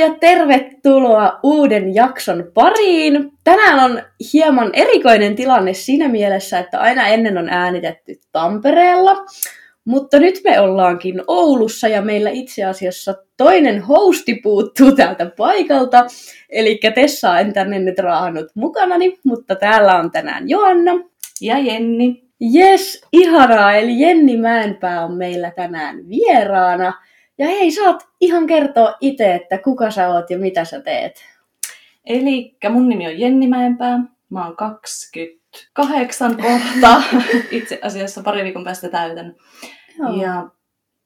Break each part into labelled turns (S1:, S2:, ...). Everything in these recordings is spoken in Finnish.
S1: ja tervetuloa uuden jakson pariin. Tänään on hieman erikoinen tilanne siinä mielessä, että aina ennen on äänitetty Tampereella, mutta nyt me ollaankin Oulussa ja meillä itse asiassa toinen hosti puuttuu täältä paikalta. Eli Tessa en tänne nyt raahannut mukanani, mutta täällä on tänään Joanna.
S2: Ja Jenni.
S1: Yes, ihanaa. Eli Jenni Mäenpää on meillä tänään vieraana. Ja hei, saat ihan kertoa itse, että kuka sä oot ja mitä sä teet.
S2: Eli mun nimi on Jenni Mäenpää. Mä oon 28 kohta. Itse asiassa pari viikon päästä täytän.
S1: Joo.
S2: Ja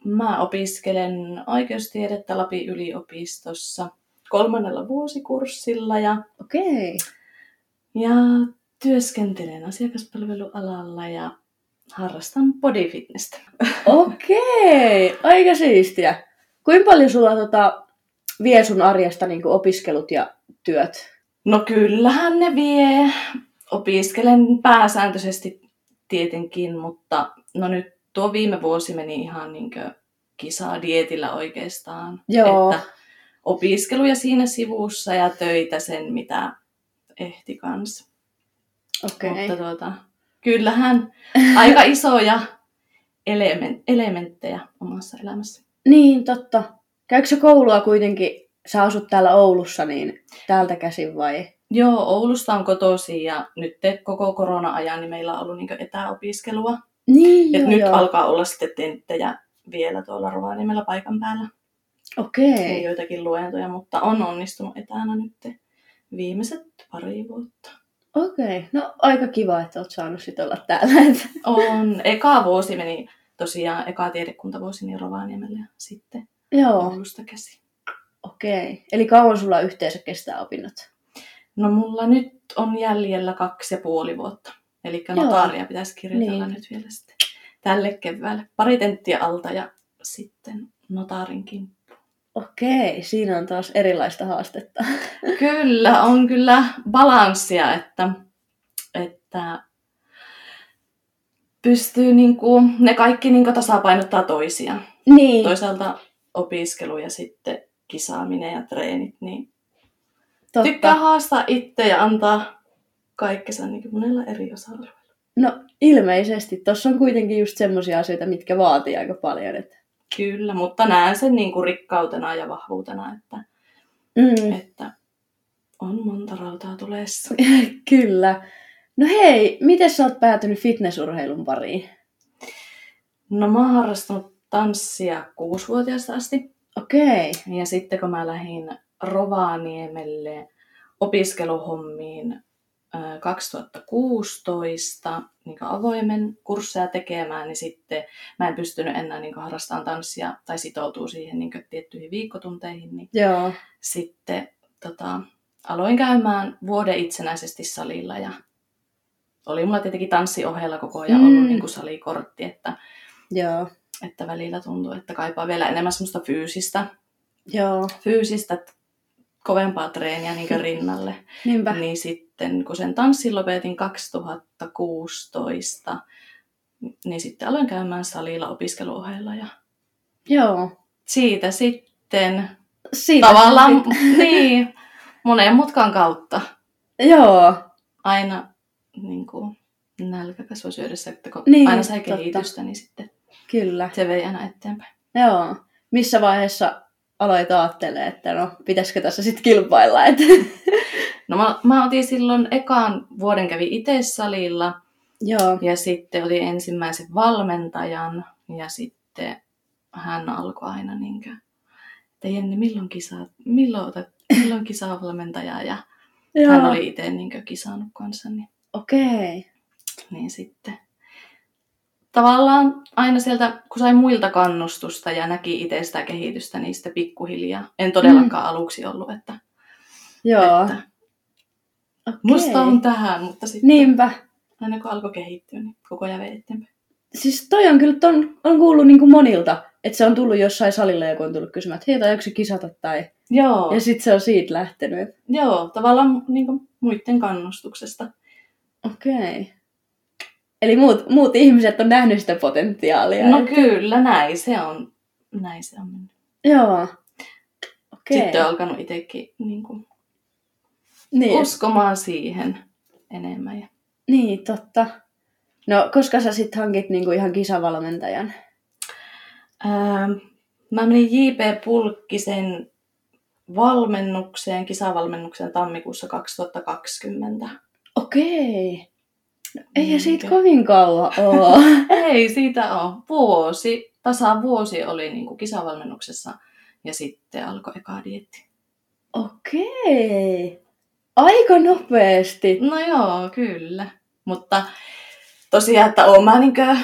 S2: mä opiskelen oikeustiedettä Lapin yliopistossa kolmannella vuosikurssilla ja,
S1: Okei.
S2: ja työskentelen asiakaspalvelualalla ja harrastan bodyfitnessä.
S1: Okei, aika siistiä. Kuinka paljon sulla tota, vie sun arjesta niin opiskelut ja työt?
S2: No kyllähän ne vie. Opiskelen pääsääntöisesti tietenkin, mutta no nyt tuo viime vuosi meni ihan niin kisaa dietillä oikeastaan.
S1: Joo.
S2: Että opiskeluja siinä sivussa ja töitä sen, mitä ehti kanssa.
S1: Okei.
S2: Mutta tuota, kyllähän aika isoja elemen- elementtejä omassa elämässä.
S1: Niin, totta. Käykö sä koulua kuitenkin, sä asut täällä Oulussa, niin täältä käsin vai?
S2: Joo, Oulusta on kotoisin ja nyt koko korona-ajan niin meillä on ollut niin etäopiskelua.
S1: Niin,
S2: Et
S1: joo,
S2: nyt
S1: joo.
S2: alkaa olla sitten tenttejä vielä tuolla Rovaniemellä paikan päällä. Ja
S1: Okei.
S2: joitakin luentoja, mutta on onnistunut etänä nyt viimeiset pari vuotta.
S1: Okei. No aika kiva, että oot saanut sit olla täällä.
S2: On. Eka vuosi meni tosiaan, eka tiedekuntavuosi niin Rovaniemelle ja sitten
S1: Joo,
S2: Oulusta käsin.
S1: okei. Eli kauan sulla yhteensä kestää opinnot?
S2: No mulla nyt on jäljellä kaksi ja puoli vuotta. Eli notaaria pitäisi kirjoitella
S1: Niin.
S2: nyt vielä sitten tälle keväälle. Pari tenttiä alta ja sitten notaarinkin.
S1: Okei, siinä on taas erilaista haastetta.
S2: Kyllä, on kyllä balanssia, että, että pystyy niinku, ne kaikki niinku tasapainottaa toisiaan.
S1: Niin,
S2: Toisaalta opiskelu ja sitten kisaaminen ja treenit, niin
S1: totta.
S2: tykkää haastaa itse ja antaa kaikkensa niin monella eri osa-alueella.
S1: No ilmeisesti. Tuossa on kuitenkin just semmoisia asioita, mitkä vaatii aika paljon. Että...
S2: Kyllä, mutta näen sen niin kuin rikkautena ja vahvuutena, että,
S1: Mm,
S2: että on monta rautaa tulessa.
S1: kyllä. No hei, miten sä oot päätynyt fitnessurheilun pariin?
S2: No mä oon harrastanut tanssia kuusivuotiaasta asti.
S1: Okei.
S2: Ja sitten kun mä lähdin Rovaniemelle opiskeluhommiin 2016 niin avoimen kursseja tekemään, niin sitten mä en pystynyt enää niin harrastamaan tanssia tai sitoutua siihen niin tiettyihin viikkotunteihin. Niin
S1: Joo.
S2: sitten tota, aloin käymään vuoden itsenäisesti salilla ja oli mulla tietenkin tanssiohella koko ajan
S1: Mm.
S2: ollut niin kuin salikortti, että,
S1: Joo.
S2: että välillä tuntuu, että kaipaa vielä enemmän semmoista fyysistä
S1: Joo.
S2: fyysistä kovempaa treeniä niin rinnalle.
S1: Niinpä.
S2: Niin sitten kun sen tanssin lopetin 2016, niin sitten aloin käymään salilla opiskeluohella ja
S1: Joo.
S2: siitä sitten
S1: Siitä
S2: tavallaan
S1: sitten-
S2: niin, monen mutkan kautta
S1: Joo.
S2: aina niin kuin, nälkä kasvoi syödessä, että kun
S1: Niin,
S2: aina sai
S1: totta.
S2: kehitystä, niin sitten
S1: Kyllä.
S2: se vei aina eteenpäin.
S1: Joo. Missä vaiheessa aloit ajattelemaan, että no, pitäisikö tässä sitten kilpailla? Et...
S2: No mä, mä otin silloin ekaan vuoden kävi itse salilla
S1: Joo.
S2: Ja sitten otin ensimmäisen valmentajan ja sitten hän alkoi aina niin kuin, että Jenni, milloin kisaat, milloin otat, milloin kisavalmentaja ja
S1: Joo.
S2: hän oli itse niin kuin kisannut kanssa, niin,
S1: Okei.
S2: niin sitten tavallaan aina sieltä, kun sai muilta kannustusta ja näki itse sitä kehitystä, niin sitten pikkuhiljaa, en todellakaan aluksi ollut, että,
S1: Joo.
S2: että
S1: Okei.
S2: musta on tähän, mutta sitten
S1: Niinpä.
S2: aina kun alkoi kehittyä, niin koko ajan vei eteenpäin.
S1: Siis toi on kyllä, ton, on kuullut niin kuin monilta, että se on tullut jossain salilla joku on tullut kysymään, että hei, tai kisata tai...
S2: Joo.
S1: Ja sitten se on siitä lähtenyt.
S2: Joo, tavallaan niin kuin, muiden kannustuksesta.
S1: Okei. Eli muut, muut ihmiset on nähnyt sitä potentiaalia.
S2: No
S1: että-
S2: kyllä, näin se on. Näin se on mennyt.
S1: Joo. Okei.
S2: sitten on alkanut itsekin niin kuin,
S1: Niin,
S2: uskomaan siihen enemmän. Ja
S1: niin, totta. No, koska sä sit hankit niinku ihan kisavalmentajan?
S2: Ää, mä menin J.P. Pulkkisen valmennukseen, kisavalmennukseen tammikuussa 2020.
S1: Okei. No, ei siitä kovin kauan oo.
S2: Ei siitä ole. Vuosi, tasa vuosi oli niin kuin kisavalmennuksessa ja sitten alkoi eka dietti.
S1: Okei. Aika nopeasti.
S2: No joo, kyllä. Mutta tosiaan, että oon mä niinkö,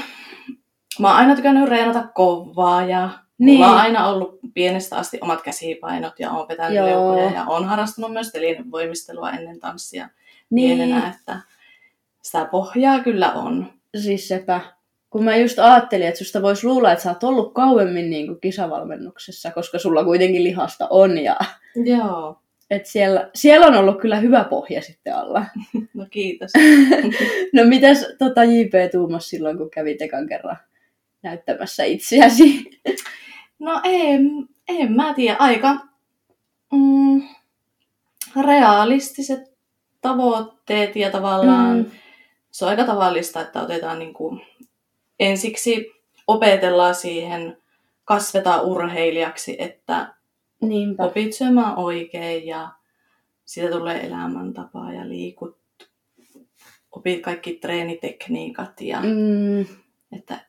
S2: mä oon aina tykännyt reenata kovaa ja niin.
S1: Niin.
S2: mulla on aina ollut pienestä asti omat käsipainot ja oon vetänyt
S1: Joo.
S2: leukoja ja oon harrastanut myös telinevoimistelua ennen tanssia
S1: Niin,
S2: pienenä, että sitä pohjaa kyllä on.
S1: siis sepä. Kun mä just ajattelin, että susta voisi luulla, että sä oot ollut kauemmin niin kuin kisavalmennuksessa, koska sulla kuitenkin lihasta on. Ja,
S2: Joo,
S1: et siellä, siellä on ollut kyllä hyvä pohja sitten alla.
S2: no kiitos.
S1: No mitäs tota JP tuumas silloin, kun kävit ekan kerran näyttämässä itseäsi?
S2: No en, en mä tiedä, aika mm, realistiset tavoitteet ja tavallaan
S1: Mm.
S2: Se on aika tavallista, että otetaan niin kuin, ensiksi opetellaan siihen, kasvetaan urheilijaksi, että
S1: Niinpä.
S2: opit syömään oikein ja siitä tulee elämäntapa ja liikut, opit kaikki treenitekniikat ja
S1: Mm,
S2: että,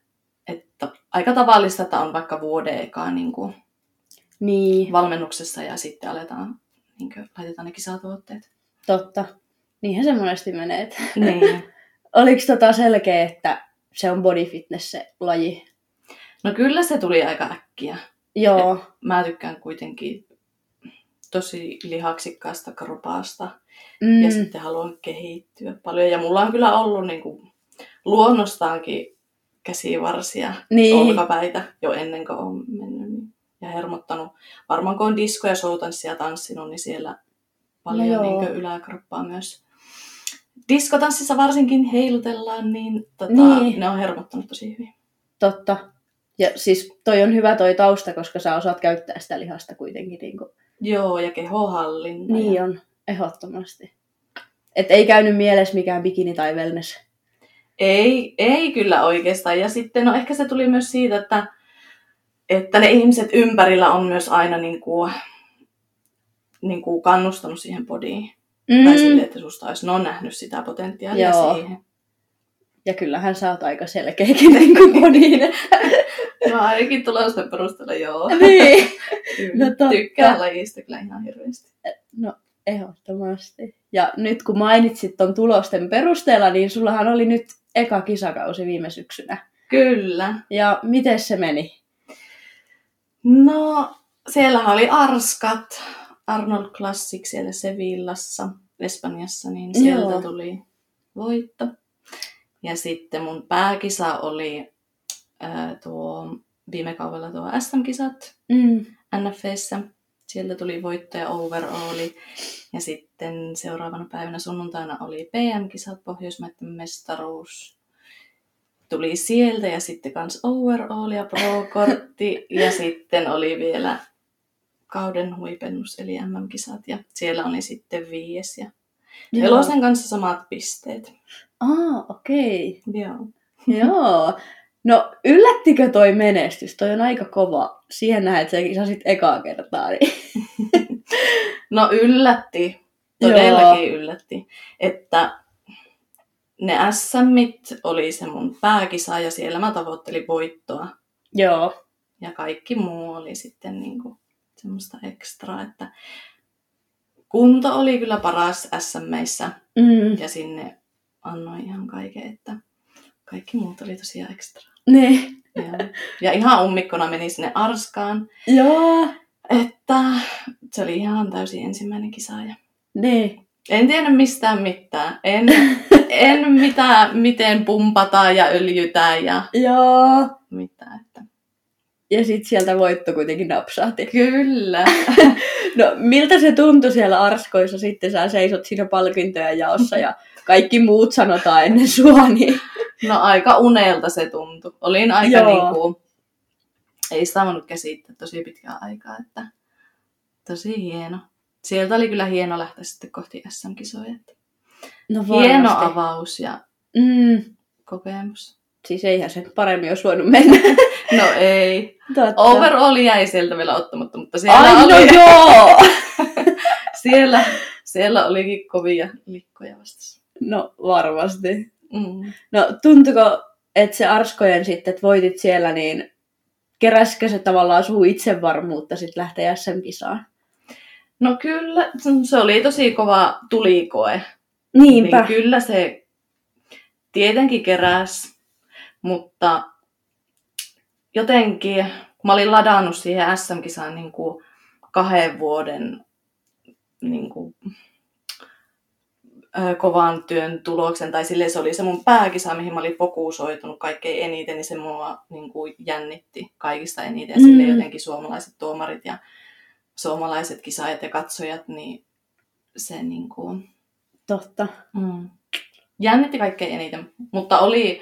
S2: että aika tavallista, että on vaikka vuoden ekaa niin kuin
S1: niin,
S2: valmennuksessa ja sitten aletaan, niin kuin, laitetaan ne kisatavoitteet.
S1: totta. Niinhän se monesti menee.
S2: Niin.
S1: Oliko tota selkeä, että se on body fitness se laji?
S2: No kyllä se tuli aika äkkiä.
S1: Joo.
S2: Mä tykkään kuitenkin tosi lihaksikkaasta kropaasta
S1: Mm,
S2: ja sitten haluan kehittyä paljon. Ja mulla on kyllä ollut niin kuin, luonnostaankin käsivarsia,
S1: Niin.
S2: olkapäitä jo ennen kuin on mennyt niin, ja hermottanut. Varmaan kun on disko- ja showtanssia tanssinut, niin siellä paljon
S1: No
S2: niin yläkroppaa myös. Diskotanssissa varsinkin heilutellaan, niin, tota,
S1: Niin.
S2: ne on hermottanut tosi hyvin.
S1: totta. Ja siis toi on hyvä toi tausta, koska sä osaat käyttää sitä lihasta kuitenkin. Niin, kuin.
S2: Joo, ja kehohallinta.
S1: niin
S2: ja...
S1: on, ehdottomasti. Et ei käynyt mielessä mikään bikini tai wellness.
S2: Ei, ei kyllä oikeastaan. Ja sitten no ehkä se tuli myös siitä, että, että ne ihmiset ympärillä on myös aina niin kuin, niin kuin kannustanut siihen podiin. Mm. Tai sille, että susta olisi, ne on nähnyt sitä potentiaalia
S1: Joo.
S2: siihen.
S1: Ja kyllähän sä oot aika selkeäkin niin kuin moniin.
S2: No ainakin tulosten perusteella joo.
S1: niin. No totta.
S2: Tykkään lajista kyllä ihan hirveästi.
S1: No, ehdottomasti. Ja nyt kun mainitsit ton tulosten perusteella, niin sullahan oli nyt eka kisakausi viime syksynä.
S2: Kyllä.
S1: Ja miten se meni?
S2: No, siellä oli Arskat, Arnold Classic siellä Sevillassa, Espanjassa, niin sieltä
S1: Joo.
S2: tuli voitto. Ja sitten mun pääkisa oli ää, tuo viime kaudella tuo SM-kisat
S1: Mm.
S2: NFEssä. Sieltä tuli voitto ja overalli. Ja sitten seuraavana päivänä sunnuntaina oli PM-kisat, Pohjoismaiden mestaruus. Tuli sieltä ja sitten kans overall ja pro-kortti. ja sitten oli vielä kauden huipennus eli MM-kisat. Ja siellä oli sitten viies ja
S1: Joo.
S2: Elosen kanssa samat pisteet.
S1: Ah, okei.
S2: Joo.
S1: Joo. No, yllättikö toi menestys? Toi on aika kova. Siihen näet, että sä kisasit ekaa kertaa. Niin.
S2: No yllätti, todellakin yllätti, että ne SMit oli se mun pääkisa ja siellä mä tavoittelin voittoa.
S1: Joo.
S2: Ja kaikki muu oli sitten niinku semmoista ekstraa, että kunto oli kyllä paras SMissä
S1: Mm.
S2: ja sinne annoin ihan kaiken, että kaikki muut oli tosiaan ekstraa.
S1: Niin.
S2: Ja, ja ihan ummikkona meni sinne Arskaan,
S1: Joo.
S2: että se oli ihan täysin ensimmäinen kisa ja
S1: Niin.
S2: En tiennyt mistään mitään. En, en mitään, miten pumpataan ja öljytään ja
S1: Joo.
S2: mitään.
S1: Ja sit sieltä voitto kuitenkin napsahti.
S2: Kyllä.
S1: No, miltä se tuntui siellä arskoissa sitten? Sä seisot siinä palkintojen jaossa ja kaikki muut sanotaan ennen sua, niin...
S2: No aika unelta se tuntui. Olin aika
S1: Joo.
S2: niinku, ei sitä voinut käsittää tosi pitkään aikaa, että Tosi hieno. Sieltä oli kyllä hieno lähteä sitten kohti SM-kisoja.
S1: No
S2: Hieno
S1: varmasti.
S2: avaus ja
S1: Mm,
S2: kokemus.
S1: Siis eihän se paremmin olisi voinut mennä.
S2: No ei.
S1: Totta.
S2: Overall jäi sieltä vielä ottamatta, mutta siellä,
S1: Ai no
S2: oli,
S1: joo!
S2: siellä, siellä olikin kovia likkoja vastassa.
S1: No varmasti.
S2: Mm.
S1: No tuntuko, että se Arskojen sitten, että voitit siellä, niin keräskö se tavallaan suu itsevarmuutta sitten lähteä SM-kisaan?
S2: No kyllä, se oli tosi kova tulikoe.
S1: Niinpä.
S2: Niin kyllä se tietenkin keräs, mutta jotenkin, kun mä olin ladannut siihen SM-kisaan niin kuin kahden vuoden niin kuin, kovan työn tuloksen, tai sille se oli se mun pääkisa, mihin mä olin fokusoitunut kaikkein eniten, niin se mua niin kuin jännitti kaikista eniten. Ja sille
S1: Mm.
S2: jotenkin suomalaiset tuomarit ja suomalaiset kisaajat ja katsojat, niin se niin kuin,
S1: Totta.
S2: Mm. Jännitti kaikkein eniten, mutta oli,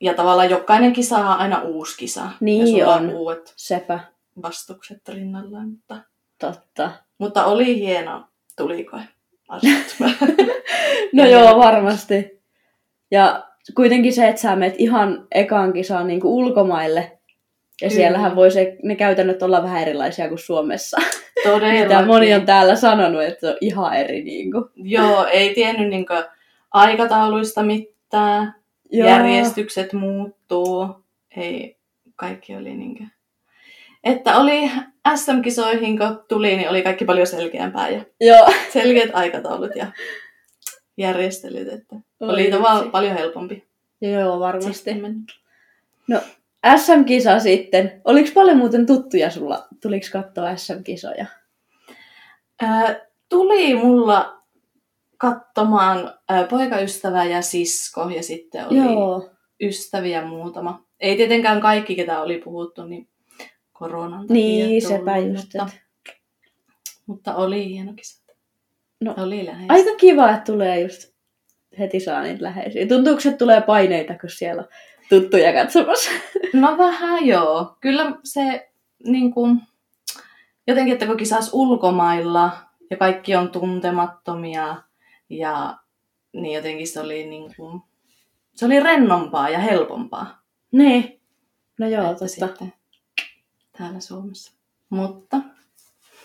S2: ja tavallaan jokainen kisa on aina uusi kisa.
S1: Niin
S2: ja sulla
S1: on.
S2: uudet
S1: Sepä.
S2: vastukset rinnallaan, mutta,
S1: Totta.
S2: mutta oli hieno tulikoe. asettuma.
S1: No
S2: Ja
S1: joo, varmasti. Ja kuitenkin se, että sä menet ihan ekaan kisaan niin ulkomaille. Ja
S2: Kyllä.
S1: siellähän voi se, ne käytännöt olla vähän erilaisia kuin Suomessa. Mitä
S2: Todellakin.
S1: moni on täällä sanonut, että se on ihan eri. Niin kuin.
S2: Joo, ei tiennyt niin aikatauluista mitään.
S1: Joo.
S2: Järjestykset muuttuu. Ei, kaikki oli niin kuin... Että oli SM-kisoihin, kun tuli, niin oli kaikki paljon selkeämpää ja
S1: Joo.
S2: selkeät aikataulut ja järjestelyt, että oli
S1: Oi
S2: tavallaan paljon helpompi.
S1: Joo, varmasti.
S2: sitten mennä.
S1: SM-kisa sitten. Oliko paljon muuten tuttuja sulla? Tuliko katsoa SM-kisoja?
S2: Ää, tuli mulla katsomaan ää, poikaystävä ja sisko ja sitten oli
S1: Joo.
S2: ystäviä muutama. Ei tietenkään kaikki, ketä oli puhuttu, niin koronan takia
S1: Niin,
S2: tullut,
S1: sepä just.
S2: mutta, mutta oli hieno kisa.
S1: No,
S2: oli läheistä.
S1: Aika kiva, että tulee just heti saa niitä läheisiä. Tuntuuko, että tulee paineita, kun siellä tuttuja katsomassa?
S2: No vähän joo. Kyllä se niin kuin, jotenkin, että kun kisas ulkomailla ja kaikki on tuntemattomia ja niin jotenkin se oli niin kuin, se oli rennompaa ja helpompaa.
S1: Niin. No joo, totta.
S2: sitten täällä Suomessa. Mutta,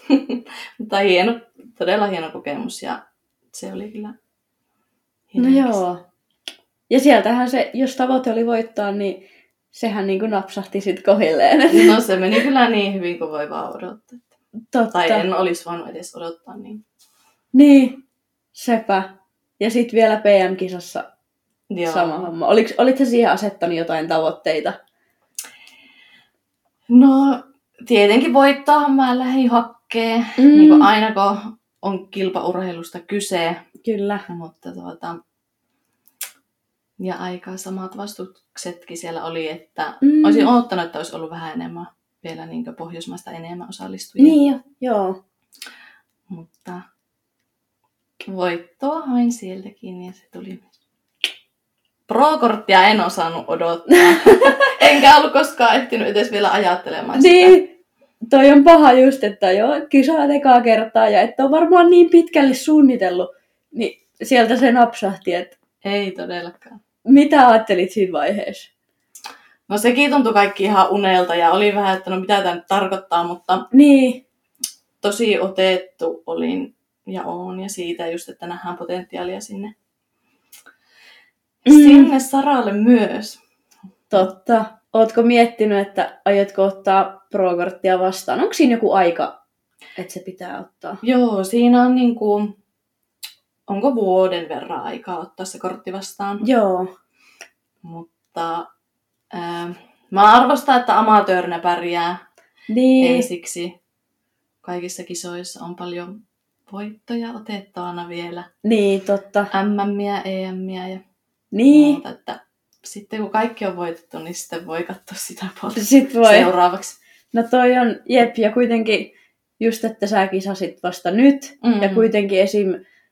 S2: mutta hieno, todella hieno kokemus ja se oli kyllä
S1: No
S2: hieno kisa.
S1: joo. Ja sieltähän se, jos tavoite oli voittaa, niin sehän niin kuin napsahti sitten kohilleen.
S2: No se meni kyllä niin hyvin kuin voi vaan odottaa.
S1: Totta.
S2: Tai en olisi voinut edes odottaa niin.
S1: Niin, sepä. Ja sitten vielä PM-kisassa
S2: Joo.
S1: sama homma. Oliko, olitko siihen asettanut jotain tavoitteita?
S2: No, tietenkin voittaahan mä lähdin hakkeen,
S1: Mm.
S2: niin kuin aina kun on kilpaurheilusta kyse,
S1: Kyllä.
S2: mutta tuota, ja aika samat vastuksetkin siellä oli, että
S1: Mm.
S2: olisin odottanut, että olisi ollut vähän enemmän, vielä niin Pohjoismaista enemmän osallistujia,
S1: Niin jo, joo.
S2: mutta voittoa hain sieltäkin ja se tuli Pro-korttia en osannut odottaa. Enkä ollut koskaan ehtinyt edes vielä ajattelemaan sitä.
S1: Niin, toi on paha just, että joo, kisaa ekaa kertaa ja että on varmaan niin pitkälle suunnitellut, niin sieltä se napsahti, että
S2: Ei todellakaan.
S1: mitä ajattelit siinä vaiheessa?
S2: No sekin tuntui kaikki ihan unelta ja oli vähän, että no mitä tämä nyt tarkoittaa, mutta
S1: Niin,
S2: tosi otettu olin ja oon ja siitä just, että nähdään potentiaalia sinne,
S1: Mm.
S2: sinne saralle myös.
S1: totta. Ootko miettinyt, että aiotko ottaa pro-korttia vastaan? Onko siinä joku aika, että se pitää ottaa?
S2: Joo, siinä on niin kuin, onko vuoden verran aikaa ottaa se kortti vastaan,
S1: Joo.
S2: mutta ää, mä arvostan, että amatöörinä pärjää
S1: Niin,
S2: ensiksi. Kaikissa kisoissa on paljon voittoja otettavana vielä.
S1: niin totta.
S2: MMiä, EMiä ja
S1: Niin,
S2: muuta, että sitten kun kaikki on voitettu, niin sitten voi katsoa sitä puolta
S1: sit voi.
S2: seuraavaksi.
S1: No toi on, jep, ja kuitenkin just, että sä kisasit vasta nyt,
S2: Mm.
S1: ja kuitenkin esim.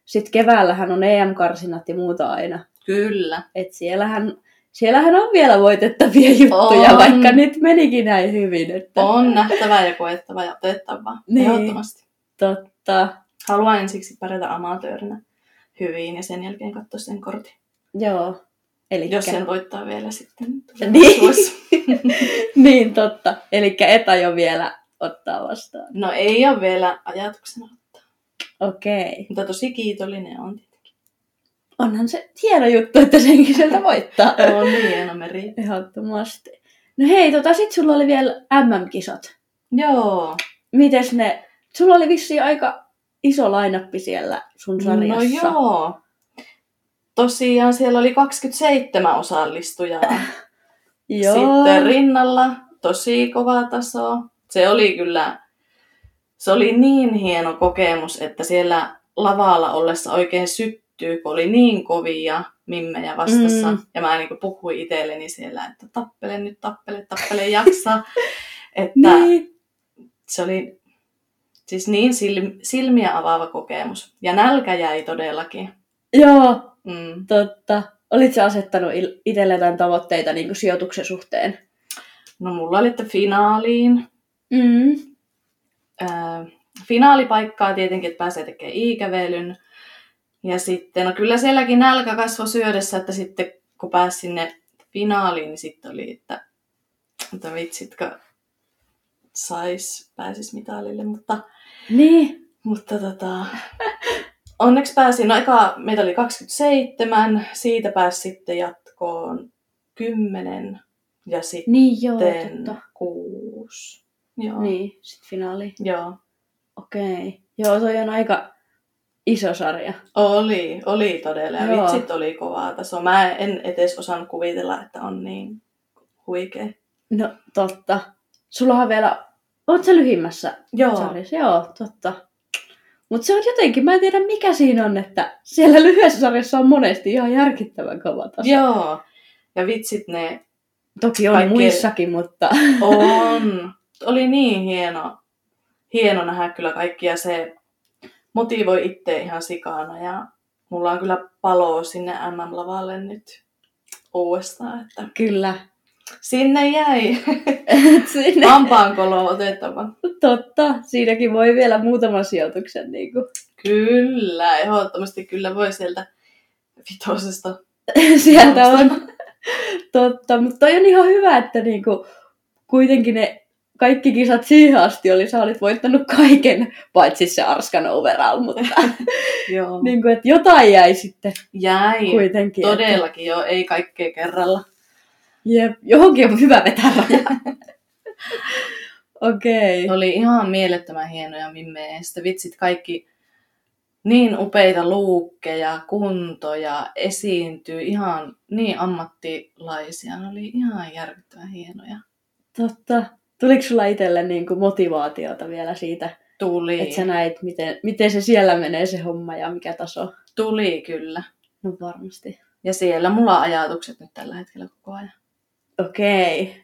S1: Sit keväällähän on EM-karsinat ja muuta aina.
S2: Kyllä.
S1: Et siellähän siellähän on vielä voitettavia juttuja,
S2: On.
S1: vaikka nyt menikin näin hyvin. Että...
S2: On nähtävää ja koettavaa ja otettavaa.
S1: Niin.
S2: Ehdottomasti.
S1: Totta.
S2: Haluan ensiksi pärjätä amatöörinä hyvin ja sen jälkeen katsoa sen kortin.
S1: Joo. Elikkä...
S2: Jos sen voittaa vielä sitten.
S1: Niin.
S2: tulevaisuudessa.
S1: niin, totta. Eli et jo vielä ottaa vastaan.
S2: No ei ole vielä ajatuksena ottaa.
S1: Okei.
S2: Mutta tosi kiitollinen on tietenkin.
S1: Onhan se hieno juttu, että senkin sieltä voittaa.
S2: On niin hieno meri.
S1: Ehdottomasti. No hei, tota, sit sulla oli vielä MM-kisat.
S2: Joo.
S1: Mites ne? Sulla oli vissiin aika iso lainappi siellä sun sarjassa.
S2: No joo. Tosiaan siellä oli 27 osallistujaa.
S1: Joo.
S2: Sitten rinnalla tosi kova taso. Se oli kyllä, se oli niin hieno kokemus, että siellä lavalla ollessa oikein syttyy, kun oli niin kovia mimmejä vastassa.
S1: Mm.
S2: Ja mä niin puhuin itselleni siellä, että tappele nyt, tappele, tappele, jaksa. että
S1: Niin.
S2: se oli siis niin sil- silmiä avaava kokemus. Ja nälkä jäi todellakin.
S1: Joo,
S2: Mm.
S1: totta. Olitko asettanut itselle jotain tavoitteita niin kuin sijoituksen suhteen?
S2: No mulla oli, että finaaliin.
S1: Mm.
S2: Ää, finaalipaikkaa tietenkin, että pääsee tekemään iikävelyn. Ja sitten, no kyllä sielläkin nälkä kasvoi syödessä, että sitten kun pääsi sinne finaaliin, niin sitten oli, että, että vitsitkö sais, pääsis mitalille, mutta,
S1: Niin.
S2: mutta tota, onneksi pääsin, no eka meitä oli 27, siitä pääsi sitten jatkoon 10 ja sitten
S1: Niin joo, totta.
S2: 6. Joo.
S1: Niin, sit finaali.
S2: Joo.
S1: Okei. Joo, toi on aika iso sarja.
S2: Oli, oli todella. Ja
S1: Joo.
S2: vitsit oli kovaa taso. Mä en edes osannut kuvitella, että on niin huikea.
S1: No, totta. Sullahan vielä... Oot sä lyhimmässä
S2: Joo,
S1: sarjassa? Joo, totta. Mutta se on jotenkin, mä en tiedä mikä siinä on, että siellä lyhyessä sarjassa on monesti ihan järkittävän kova taso.
S2: joo. Ja vitsit ne
S1: Toki on
S2: Kaikki-
S1: muissakin, mutta...
S2: on. Oli niin hieno, hieno nähdä kyllä kaikki ja se motivoi itse ihan sikana ja mulla on kyllä palo sinne MM-lavalle nyt uudestaan, että
S1: Kyllä.
S2: Sinne jäi
S1: Sinne,
S2: hampaankolo otettava.
S1: totta. Siinäkin voi vielä muutaman sijoituksen niin kuin,
S2: Kyllä, ehdottomasti kyllä voi sieltä vitosesta.
S1: sieltä on. Totta, mutta toi on ihan hyvä, että niinku, kuitenkin ne kaikki kisat siihen asti oli, sä olit voittanut kaiken, paitsi se Arskan overall, mutta
S2: Joo.
S1: niinku, että jotain jäi sitten
S2: Jäi.
S1: kuitenkin. Että,
S2: Todellakin joo, ei kaikkea kerralla.
S1: Jep, johonkin on hyvä vetää raja. Okei. Okay.
S2: Oli ihan mielettömän hienoja mimmejä. Sitten vitsit kaikki niin upeita luukkeja, kuntoja, esiintyy ihan niin ammattilaisia. Ne oli ihan järkyttävän hienoja.
S1: Totta. Tuliko sulla itselle niinku motivaatiota vielä siitä,
S2: Tuli,
S1: että sä näit, miten, miten se siellä menee se homma ja mikä taso?
S2: tuli kyllä.
S1: No varmasti.
S2: Ja siellä mulla on ajatukset nyt tällä hetkellä koko ajan.
S1: Okei.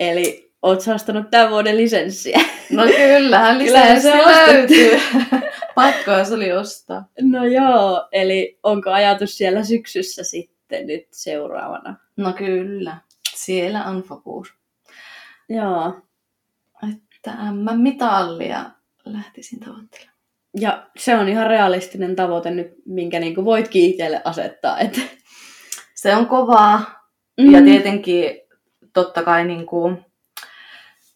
S1: Eli oot sä ostanut tämän vuoden lisenssiä?
S2: No kyllähän
S1: Kyllähän se
S2: löytyy. Pakkoa se oli ostaa.
S1: No joo, eli onko ajatus siellä syksyssä sitten nyt seuraavana?
S2: No kyllä, siellä on fokus.
S1: Joo.
S2: Että M-mitallia lähtisin tavoittelemaan.
S1: Ja se on ihan realistinen tavoite nyt, minkä niin voitkin itselle asettaa. Että...
S2: Se on kovaa.
S1: Mm.
S2: Ja tietenkin totta kai niin kuin,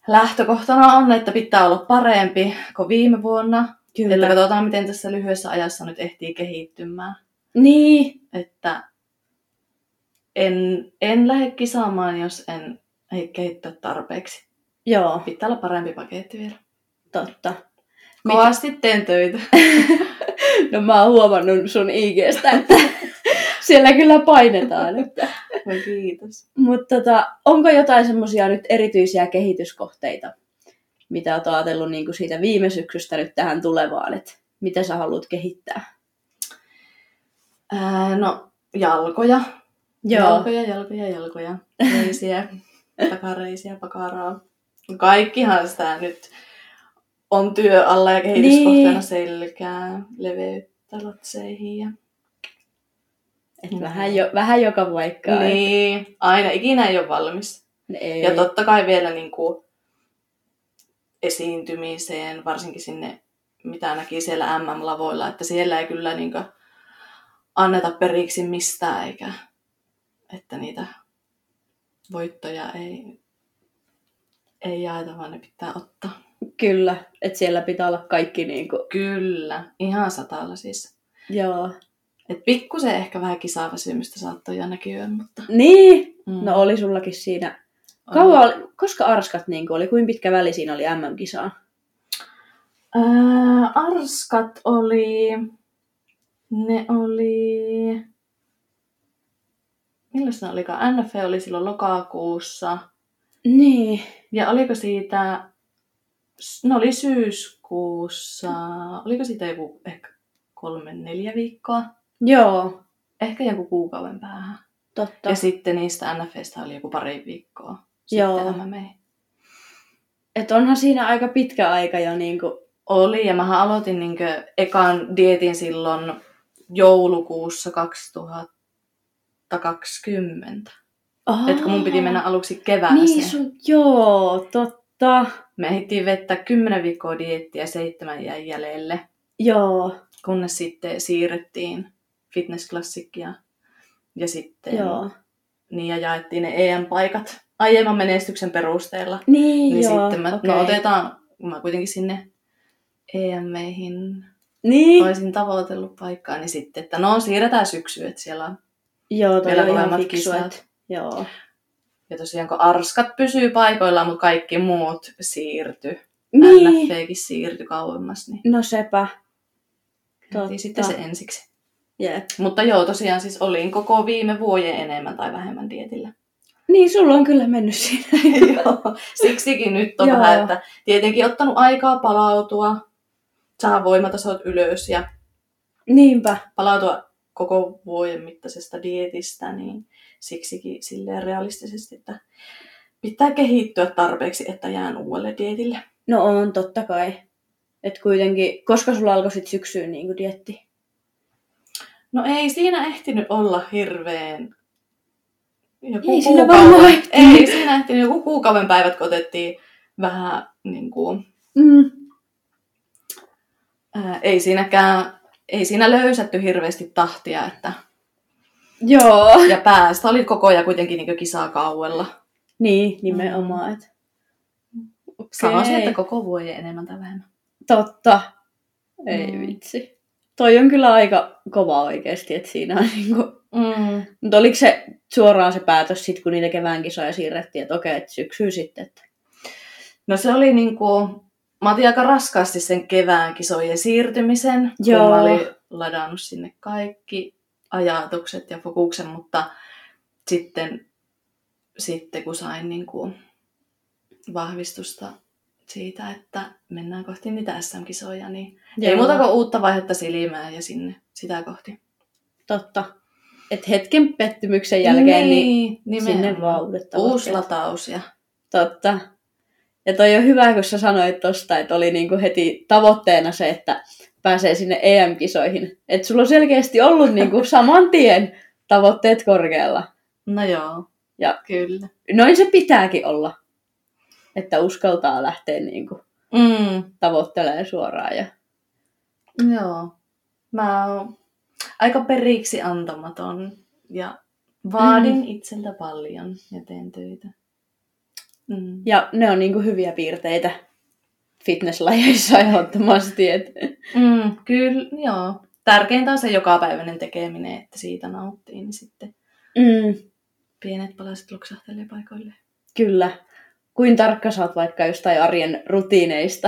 S2: lähtökohtana on, että pitää olla parempi kuin viime vuonna.
S1: Kyllä.
S2: Että katsotaan, miten tässä lyhyessä ajassa nyt ehtii kehittymään.
S1: Niin,
S2: Että en, en lähde kisaamaan, jos en ei kehittyä tarpeeksi.
S1: joo,
S2: Pitää olla parempi paketti vielä.
S1: totta.
S2: Kovasti teen töitä.
S1: No mä oon huomannut sun IGstä, että siellä kyllä painetaan. Että...
S2: No kiitos.
S1: Mutta tota, onko jotain semmoisia nyt erityisiä kehityskohteita, mitä oot ajatellut niin kuin siitä viime syksystä nyt tähän tulevaan, että mitä sä haluat kehittää?
S2: Ää, no, jalkoja.
S1: Joo,
S2: Jalkoja, jalkoja, jalkoja. Reisiä, takareisiä, pakaraa. Kaikkihan sitä nyt on työ alla ja kehityskohteena
S1: Niin.
S2: selkää, leveyttä latseihin ja
S1: Et
S2: Mhm.
S1: vähän, jo, vähän joka paikkaan.
S2: Niin, aina ikinä ei ole valmis.
S1: Ei.
S2: Ja totta kai vielä niin kuin esiintymiseen, varsinkin sinne, mitä näki siellä MM-lavoilla, että siellä ei kyllä niin kuin anneta periksi mistään, eikä että niitä voittoja ei, ei jaeta, vaan ne pitää ottaa.
S1: Kyllä, että siellä pitää olla kaikki niinku,
S2: Kyllä, ihan satalla siis.
S1: joo.
S2: Et pikkusen ehkä vähän kisaväsymystä saattoi jo näkyä, mutta...
S1: Niin,
S2: Mm.
S1: no oli sullakin siinä. Kauan oli, koska Arskat niinku oli, kuin pitkä väli siinä oli MM-kisaan?
S2: Ää, arskat oli... Ne oli... Milloin se olikaan? NF oli silloin lokakuussa.
S1: Niin,
S2: Ja oliko siitä... Ne oli syyskuussa. Oliko siitä joku ehkä kolme, neljä viikkoa?
S1: Joo,
S2: Ehkä joku kuukauden päähän.
S1: totta.
S2: Ja sitten niistä NFistä oli joku pari viikkoa.
S1: Joo.
S2: Sitten MMA.
S1: Et onhan siinä aika pitkä aika jo niinku,
S2: Oli, ja mä aloitin niinkö ekan dietin silloin joulukuussa 2020.
S1: Aa,
S2: Et kun mun piti mennä aluksi kevääseen.
S1: Niin sun, joo, totta.
S2: Me ehdittiin vettää 10 viikkoa diettiä ja seitsemän jäi jäljelle,
S1: Joo,
S2: kunnes sitten siirrettiin fitnessklassikkia. Ja sitten
S1: joo.
S2: niin ja jaettiin ne EM-paikat aiemman menestyksen perusteella.
S1: Niin,
S2: Niin
S1: joo,
S2: sitten mä,
S1: okei.
S2: no otetaan, kun mä kuitenkin sinne EM-meihin
S1: Niin,
S2: olisin tavoitellut paikkaa, niin sitten, että no siirretään syksyyn, että siellä on.
S1: joo, toi
S2: vielä kovemmat kisat.
S1: joo.
S2: Ja tosiaan kun arskat pysyy paikoillaan, mutta kaikki muut siirtyi.
S1: Niin,
S2: NFVkin siirtyi kauemmas, niin
S1: no sepä.
S2: Totta. sitten se ensiksi.
S1: Jep.
S2: Mutta joo, tosiaan siis olin koko viime vuoden enemmän tai vähemmän dietillä.
S1: Niin, sulla on kyllä mennyt siinä.
S2: joo. Siksikin nyt on
S1: Joo.
S2: vähän, että tietenkin ottanut aikaa palautua, saada voimatasot ylös ja
S1: Niinpä.
S2: palautua koko vuoden mittaisesta dietistä, niin siksikin silleen realistisesti, että pitää kehittyä tarpeeksi, että jään uudelle dietille.
S1: No on, totta kai. Et kuitenkin, koska sulla alkoi sit syksyyn niin dietti?
S2: No ei siinä ehtinyt olla hirveän... Joku
S1: Ei siinä varmaan ehtinyt.
S2: Ei siinä ehtinyt joku kuukauden päivät, kun otettiin vähän niin kuin,
S1: Mm.
S2: ää, ei siinäkään, ei siinä löysätty hirveästi tahtia, että
S1: Joo.
S2: ja päästä oli koko ajan kuitenkin niin kisaa kauella.
S1: Niin, nimenomaan. Et. Okay.
S2: Sanoisin, että koko vuoden enemmän tai vähemmän.
S1: Totta. Ei
S2: Mm.
S1: vitsi. Toi on kyllä aika kova oikeasti, että siinä on niinku...
S2: Mm.
S1: Mutta oliko se suoraan se päätös sitten, kun niitä kevään kisoja siirrettiin, että okei, että syksyy sitten, että...
S2: No se oli niin kuin, mä otin aika raskaasti sen kevään kisojen siirtymisen,
S1: Joo.
S2: kun mä olin ladannut sinne kaikki ajatukset ja fokuksen, mutta sitten, sitten kun sain niin kuin vahvistusta siitä, että mennään kohti niitä SM-kisoja, niin Joo. ei muuta kuin uutta vaihetta silmään ja sinne sitä kohti.
S1: Totta. Et hetken pettymyksen jälkeen, niin,
S2: niin
S1: sinne vaan uudet
S2: Uusi lataus ja
S1: Totta. Ja toi on hyvä, kun sä sanoit tosta, että oli niinku heti tavoitteena se, että pääsee sinne EM-kisoihin. Että sulla on selkeästi ollut niinku saman tien tavoitteet korkealla.
S2: no joo,
S1: Ja
S2: kyllä.
S1: noin se pitääkin olla. Että uskaltaa lähteä niinku
S2: Mm.
S1: tavoittelemaan suoraan. Ja...
S2: Joo. Mä oon aika periksi antamaton ja vaadin mm. itseltä paljon ja teen töitä. Mm.
S1: ja ne on niinku hyviä piirteitä fitnesslajeissa ehdottomasti. Et...
S2: Mm, kyllä, joo. Tärkeintä on se jokapäiväinen tekeminen, että siitä nauttii, niin sitten
S1: Mm,
S2: pienet palaset loksahtelee paikoille.
S1: kyllä. Kuin tarkka sä oot vaikka jostain arjen rutiineista.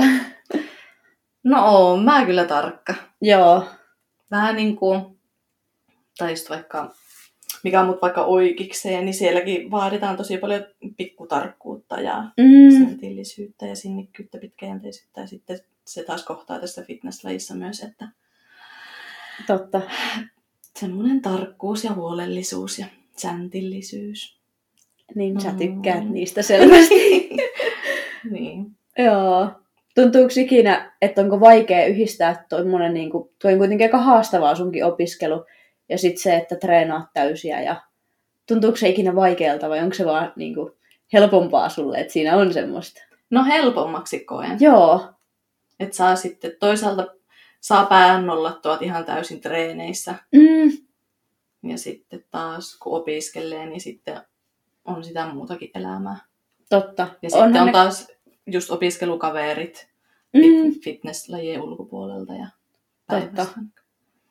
S2: No oon mä kyllä tarkka.
S1: Joo.
S2: Vähän niin kuin, tai just vaikka, mikä on mut vaikka oikeikseen, niin sielläkin vaaditaan tosi paljon pikkutarkkuutta ja
S1: Mm,
S2: sentillisyyttä ja sinnikkyyttä, pitkäjänteisyyttä ja sitten se taas kohtaa tässä fitnesslajissa myös, että
S1: totta.
S2: semmoinen tarkkuus ja huolellisuus ja säntillisyys.
S1: Niin sä tykkäät
S2: Mm.
S1: niistä selvästi.
S2: Niin.
S1: Joo. Tuntuuko ikinä, että onko vaikea yhdistää tuommoinen, niin kuin, tuo on kuitenkin aika haastavaa sunkin opiskelu, ja sitten se, että treenaat täysiä ja tuntuuko se ikinä vaikealta vai onko se vaan niin kuin, helpompaa sulle, että siinä on semmoista?
S2: No helpommaksi koen.
S1: Joo,
S2: Että saa sitten toisaalta saa pään nollattua ihan täysin treeneissä.
S1: mm,
S2: Ja sitten taas kun opiskelee, niin sitten on sitä muutakin elämää.
S1: totta.
S2: Ja sitten
S1: Onhan
S2: on
S1: ne-
S2: taas just opiskelukaverit
S1: mm,
S2: fit- fitnesslajien ulkopuolelta. Ja
S1: Totta.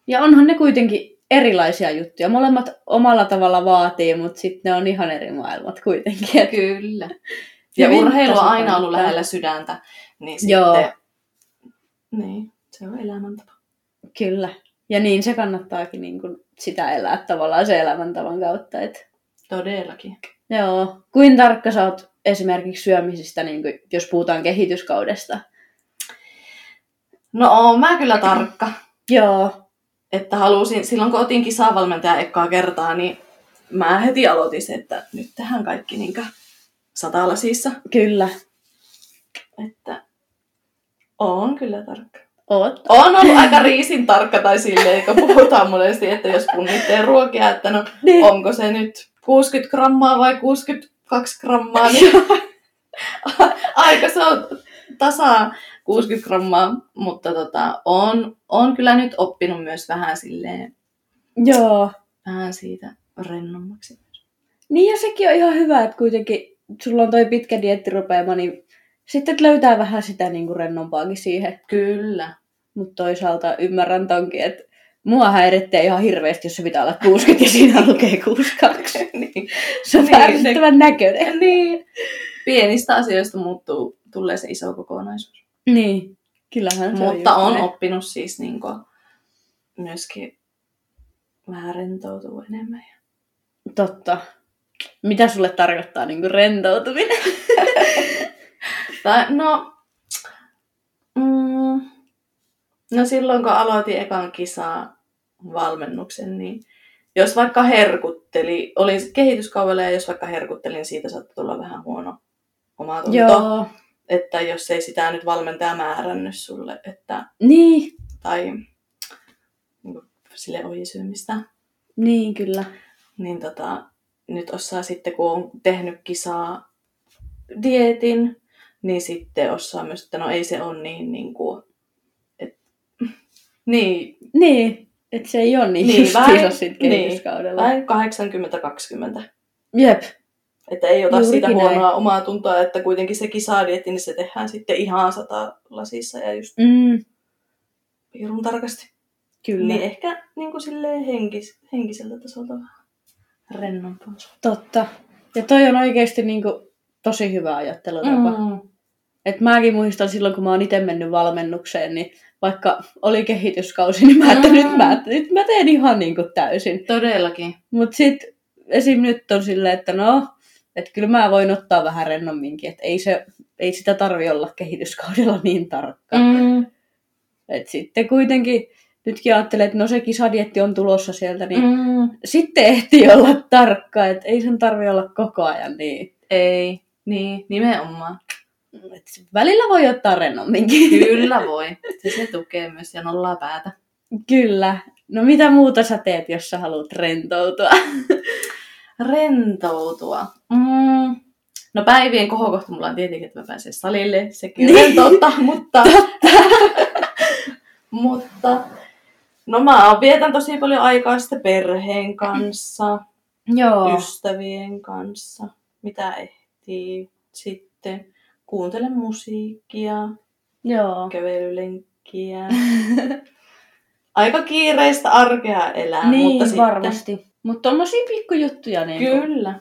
S1: Ja onhan ne kuitenkin erilaisia juttuja. Molemmat omalla tavalla vaatii, mutta sitten ne on ihan eri maailmat kuitenkin.
S2: Kyllä. Ja
S1: Hyvin
S2: urheilu on aina ollut lähellä sydäntä, niin
S1: Joo.
S2: sitten niin, se on elämäntapa.
S1: Kyllä. Ja niin se kannattaakin niin kuin sitä elää tavallaan se elämäntavan kautta. Et,
S2: Todellakin.
S1: Joo. Kuin tarkka sä oot esimerkiksi syömisistä, niin kuin, jos puhutaan kehityskaudesta?
S2: No oon mä kyllä tarkka.
S1: Joo.
S2: Että halusin, silloin kun otin kisavalmentaja ekkaa kertaa, niin mä heti aloitin se, että nyt tehdään kaikki niinkö satalasissa.
S1: Kyllä.
S2: Että on kyllä tarkka.
S1: Oot.
S2: On ollut aika riisin tarkka tai silleen, kun puhutaan monesti, että jos punnitsee ruokia, että no
S1: Niin.
S2: onko se nyt 60 grammaa vai 62 grammaa, niin aika se on tasaa 60 grammaa, mutta tota, on, on kyllä nyt oppinut myös vähän silleen,
S1: Joo.
S2: vähän siitä rennommaksi.
S1: Niin ja sekin on ihan hyvä, että kuitenkin sulla on toi pitkä diettirupeama, niin sitten löytää vähän sitä niin kuin rennompaakin siihen.
S2: Kyllä.
S1: Mutta toisaalta ymmärrän tonkin, että mua häiritsee ihan hirveästi, jos se pitää olla 60 ja siinä lukee 62.
S2: niin.
S1: Se on
S2: Niin,
S1: ärsyttävän näköinen.
S2: niin. Pienistä asioista muuttuu, tulee se iso kokonaisuus.
S1: Niin, kyllähän se
S2: Mutta
S1: on,
S2: on oppinut siis niin myöskin vähän rentoutua enemmän.
S1: Totta. Mitä sulle tarkoittaa niin kuin rentoutuminen?
S2: Tai, no, mm, no silloin kun aloitin ekan kisaa valmennuksen, niin jos vaikka herkutteli, oli kehityskaudella ja jos vaikka herkuttelin, niin siitä saattoi tulla vähän huono omatunto.
S1: Joo.
S2: Että jos ei sitä nyt valmentaja määrännyt sulle, että,
S1: Niin,
S2: tai niin sille ohisyömistä,
S1: niin kyllä.
S2: niin tota, nyt osaa sitten, kun on tehnyt kisaa dietin, niin sitten osaa myös, että no ei se ole niin, niin kuin, et, niin,
S1: Niin, että se ei ole niin,
S2: Niin,
S1: niin justiinsa
S2: vähän-
S1: sit
S2: niin,
S1: kehityskaudella.
S2: vähän 80-20.
S1: Jep,
S2: Että ei ota
S1: Juurikin
S2: siitä
S1: näin.
S2: huonoa omaa tuntoa, että kuitenkin se kisadietti, niin se tehdään sitten ihan sata lasissa ja just
S1: mm,
S2: pirun tarkasti.
S1: kyllä.
S2: Niin ehkä niin kuin silleen henkis, henkiseltä tasolta vähän rennompaa.
S1: Totta. Ja toi on oikeasti niinku tosi hyvä ajattelutapa. Mm.
S2: Mm.
S1: Et mäkin muistan silloin, kun mä oon itse mennyt valmennukseen, niin vaikka oli kehityskausi, niin mä ajattelin,
S2: Mm.
S1: nyt, mä, nyt mä teen ihan niinku täysin.
S2: Todellakin.
S1: Mut sit esim. nyt on silleen, että no, että kyllä mä voin ottaa vähän rennomminkin, että ei, se, ei sitä tarvi olla kehityskaudella niin tarkka.
S2: Mm.
S1: Et sitten kuitenkin nytkin ajattelen, että no se kisadietti on tulossa sieltä, niin. Mm. sitten ehtii olla tarkka, että ei sen tarvi olla koko ajan niin.
S2: Ei, niin, nimenomaan.
S1: Et välillä voi ottaa rennomminkin.
S2: Kyllä voi. Se, se tukee myös ja nollaa päätä.
S1: Kyllä. No mitä muuta sä teet, jos sä haluat rentoutua?
S2: Rentoutua. Mm. No päivien kohokohta mulla on tietenkin, että mä pääsen salille. Sekin
S1: Niin.
S2: rentouttaa, mutta... mutta... No mä vietän tosi paljon aikaa sitten perheen kanssa,
S1: Joo.
S2: ystävien kanssa, mitä ehtii. Sitten kuuntelen musiikkia,
S1: Joo.
S2: kävelylenkkiä. Aika kiireistä arkea elää,
S1: niin,
S2: mutta sitten...
S1: varmasti. Mutta tommosia pikkujuttuja niin
S2: Kyllä.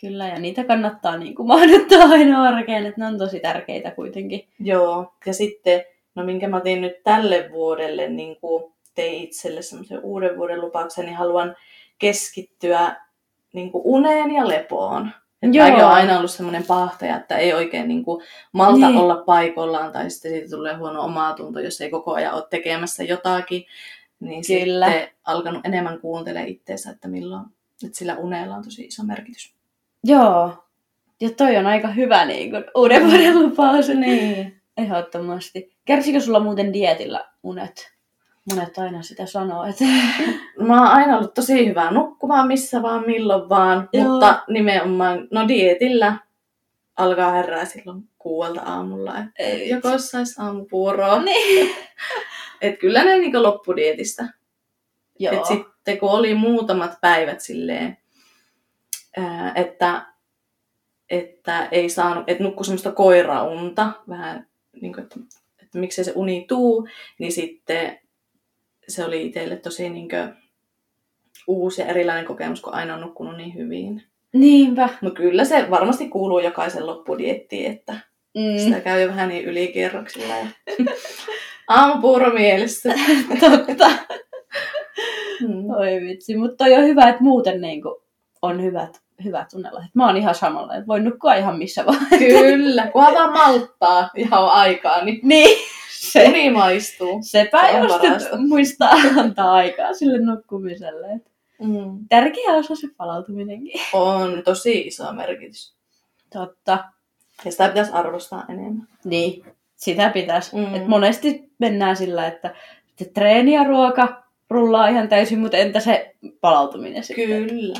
S1: Kyllä, ja niitä kannattaa niin kuin mahduttaa aina arkeen, että ne on tosi tärkeitä kuitenkin.
S2: Joo, ja sitten, no minkä mä tein nyt tälle vuodelle, niin kuin tein itselle semmoisen uuden vuoden lupauksen, niin haluan keskittyä niin kuin uneen ja lepoon.
S1: Joo.
S2: mäkin olen aina ollut semmoinen pahtaja, että ei oikein niin kuin malta
S1: Niin.
S2: olla paikallaan, tai sitten siitä tulee huono omaa tunto, jos ei koko ajan ole tekemässä jotakin. Niin
S1: Kyllä.
S2: sitten alkanut enemmän kuuntelemaan itseensä, että milloin, että sillä unella on tosi iso merkitys.
S1: Joo. Ja toi on aika hyvä niin kuin, uuden vuoden lupaus.
S2: Niin.
S1: Ehdottomasti. Kärsikö sulla muuten dietillä unet? Monet aina sitä sanoo, että
S2: Mä oon aina ollut tosi hyvä nukkumaan missä vaan, milloin vaan,
S1: Joo.
S2: mutta nimenomaan, no dietillä alkaa herää silloin kuuelta aamulla, että
S1: Ei
S2: joko sais aamupuuroa.
S1: niin.
S2: Et kyllä ne niinku loppudietistä.
S1: Joo.
S2: Et sitten kun oli muutamat päivät silleen, ää, että, että ei saanut, että nukkui semmoista koiraunta, vähän niin kuin, että, että miksei se uni tuu, niin sitten se oli itselle tosi niin kuin, uusi ja erilainen kokemus, kun aina on nukkunut niin hyvin.
S1: Niinpä.
S2: Mutta kyllä se varmasti kuuluu jokaisen loppudiettiin, että
S1: Mm.
S2: sitä käy jo vähän niin ylikierroksilla. Ja... Aamupuuro mielessä.
S1: Totta.
S2: Mm.
S1: Oi vitsi, mutta toi on hyvä, että muuten niin kuin on hyvät, hyvät tunnella. Mä oon ihan samalla, että voin nukkua ihan missä vaan.
S2: Kyllä, kunhan vaan malttaa ihan aikaa, niin
S1: Niin, se,
S2: uni maistuu.
S1: sepä
S2: se
S1: että muistaa antaa aikaa sille nukkumiselle.
S2: Mm.
S1: Tärkeä osa se palautuminenkin.
S2: On tosi iso merkitys.
S1: Totta.
S2: Ja sitä pitäisi arvostaa enemmän.
S1: Niin, sitä pitäisi.
S2: Mm.
S1: Et monesti mennään sillä, että, että treeni ja ruoka rullaa ihan täysin, mutta entä se palautuminen sitten?
S2: Kyllä.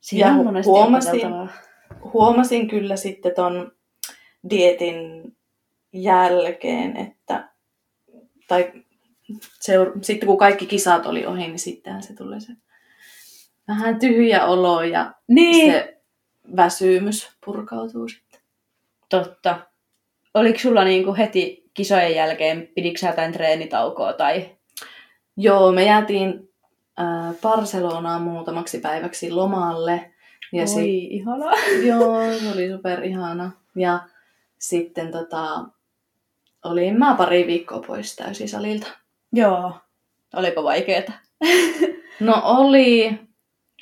S1: Siinä
S2: Ja
S1: on monesti
S2: huomasin-. Huomasin kyllä sitten ton dietin jälkeen, että tai seur- sitten kun kaikki kisat oli ohi, niin sittenhän se tuli se vähän tyhjä olo ja
S1: Niin,
S2: se väsymys purkautuu sitten.
S1: totta. Oliko sulla niinku heti kisojen jälkeen, pidikö sä jotain treenitaukoa tai...
S2: Joo, me jäätiin äh, Barcelonaan muutamaksi päiväksi lomalle. Ja
S1: Oi,
S2: sit,
S1: ihanaa.
S2: joo, se oli super ihana. Ja sitten tota, olin mä pari viikkoa pois täysisalilta.
S1: Joo. Oliko vaikeeta?
S2: No oli,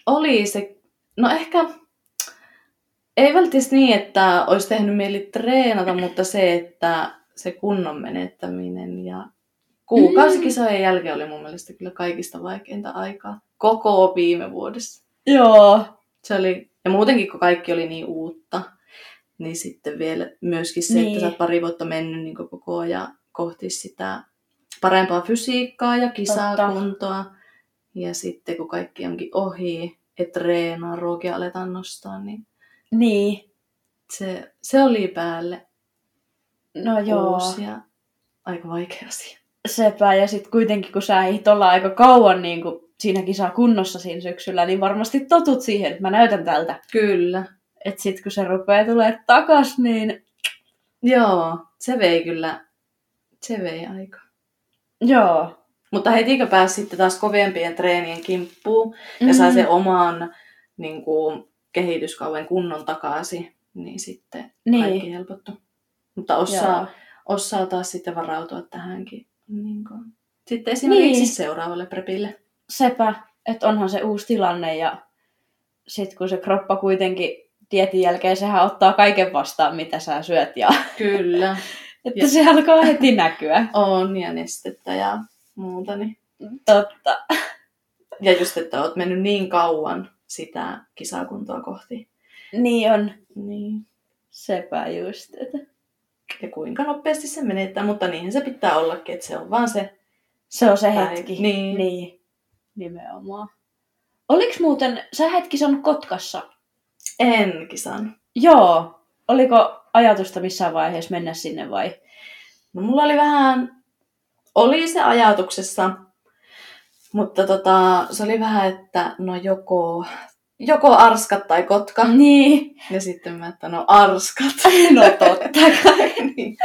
S2: oli se, no ehkä, ei välttämättä niin, että olisi tehnyt mieli treenata, mutta se, että se kunnon menettäminen ja kuukausikisojen jälkeen oli mun mielestä kyllä kaikista vaikeinta aikaa. Koko viime vuodessa.
S1: Joo.
S2: Se oli, ja muutenkin kun kaikki oli niin uutta, niin sitten vielä myöskin se,
S1: Niin.
S2: että sä oot pari vuotta mennyt niin koko ajan kohti sitä parempaa fysiikkaa ja kisakuntoa. Ja sitten kun kaikki onkin ohi, että treenaa, ruokia aletaan nostaa, niin
S1: Niin.
S2: se, se oli päälle
S1: No joo.
S2: uusi ja aika vaikea asia.
S1: Sepä, ja sitten kuitenkin kun sä ehdit olla aika kauan niin kuin siinä kisaa kunnossa siinä syksyllä, niin varmasti totut siihen, että mä näytän tältä.
S2: Kyllä.
S1: Että sit kun se rupeaa tulee takas, niin
S2: Joo, se vei kyllä, se vei aikaa.
S1: joo.
S2: Mutta heti kun pääsi sitten taas kovempien treenien kimppuun ja sai sen oman niin kuin, kehityskauden kunnon takaisin, niin sitten
S1: Niin.
S2: kaikki helpottu. Mutta osaa,
S1: Joo.
S2: osaa taas sitten varautua tähänkin. Niin kuin. Sitten esimerkiksi
S1: Niin.
S2: seuraavalle prepille.
S1: Sepä, että onhan se uusi tilanne ja sitten kun se kroppa kuitenkin dietin jälkeen, sehän ottaa kaiken vastaan, mitä sä syöt ja
S2: Kyllä,
S1: että
S2: Ja-
S1: se alkaa heti näkyä.
S2: on ja nestettä ja muuta. Niin.
S1: Totta.
S2: Ja just, että oot mennyt niin kauan sitä kisakuntoa kohti.
S1: Niin on.
S2: Niin.
S1: Sepä just. Että
S2: Ja kuinka nopeasti se menettää, mutta niinhän se pitää ollakin, että se on vaan se
S1: se on se
S2: Päivä.
S1: hetki.
S2: Niin.
S1: niin. Nimenomaan. Oliks muuten, sä hetki on Kotkassa?
S2: En kisan.
S1: Joo. Oliko ajatusta missään vaiheessa mennä sinne vai?
S2: No mulla oli vähän, oli se ajatuksessa, mutta tota, se oli vähän, että no joko, joko arskat tai kotka.
S1: Niin.
S2: Ja sitten mä, että no arskat.
S1: No totta kai.
S2: niin.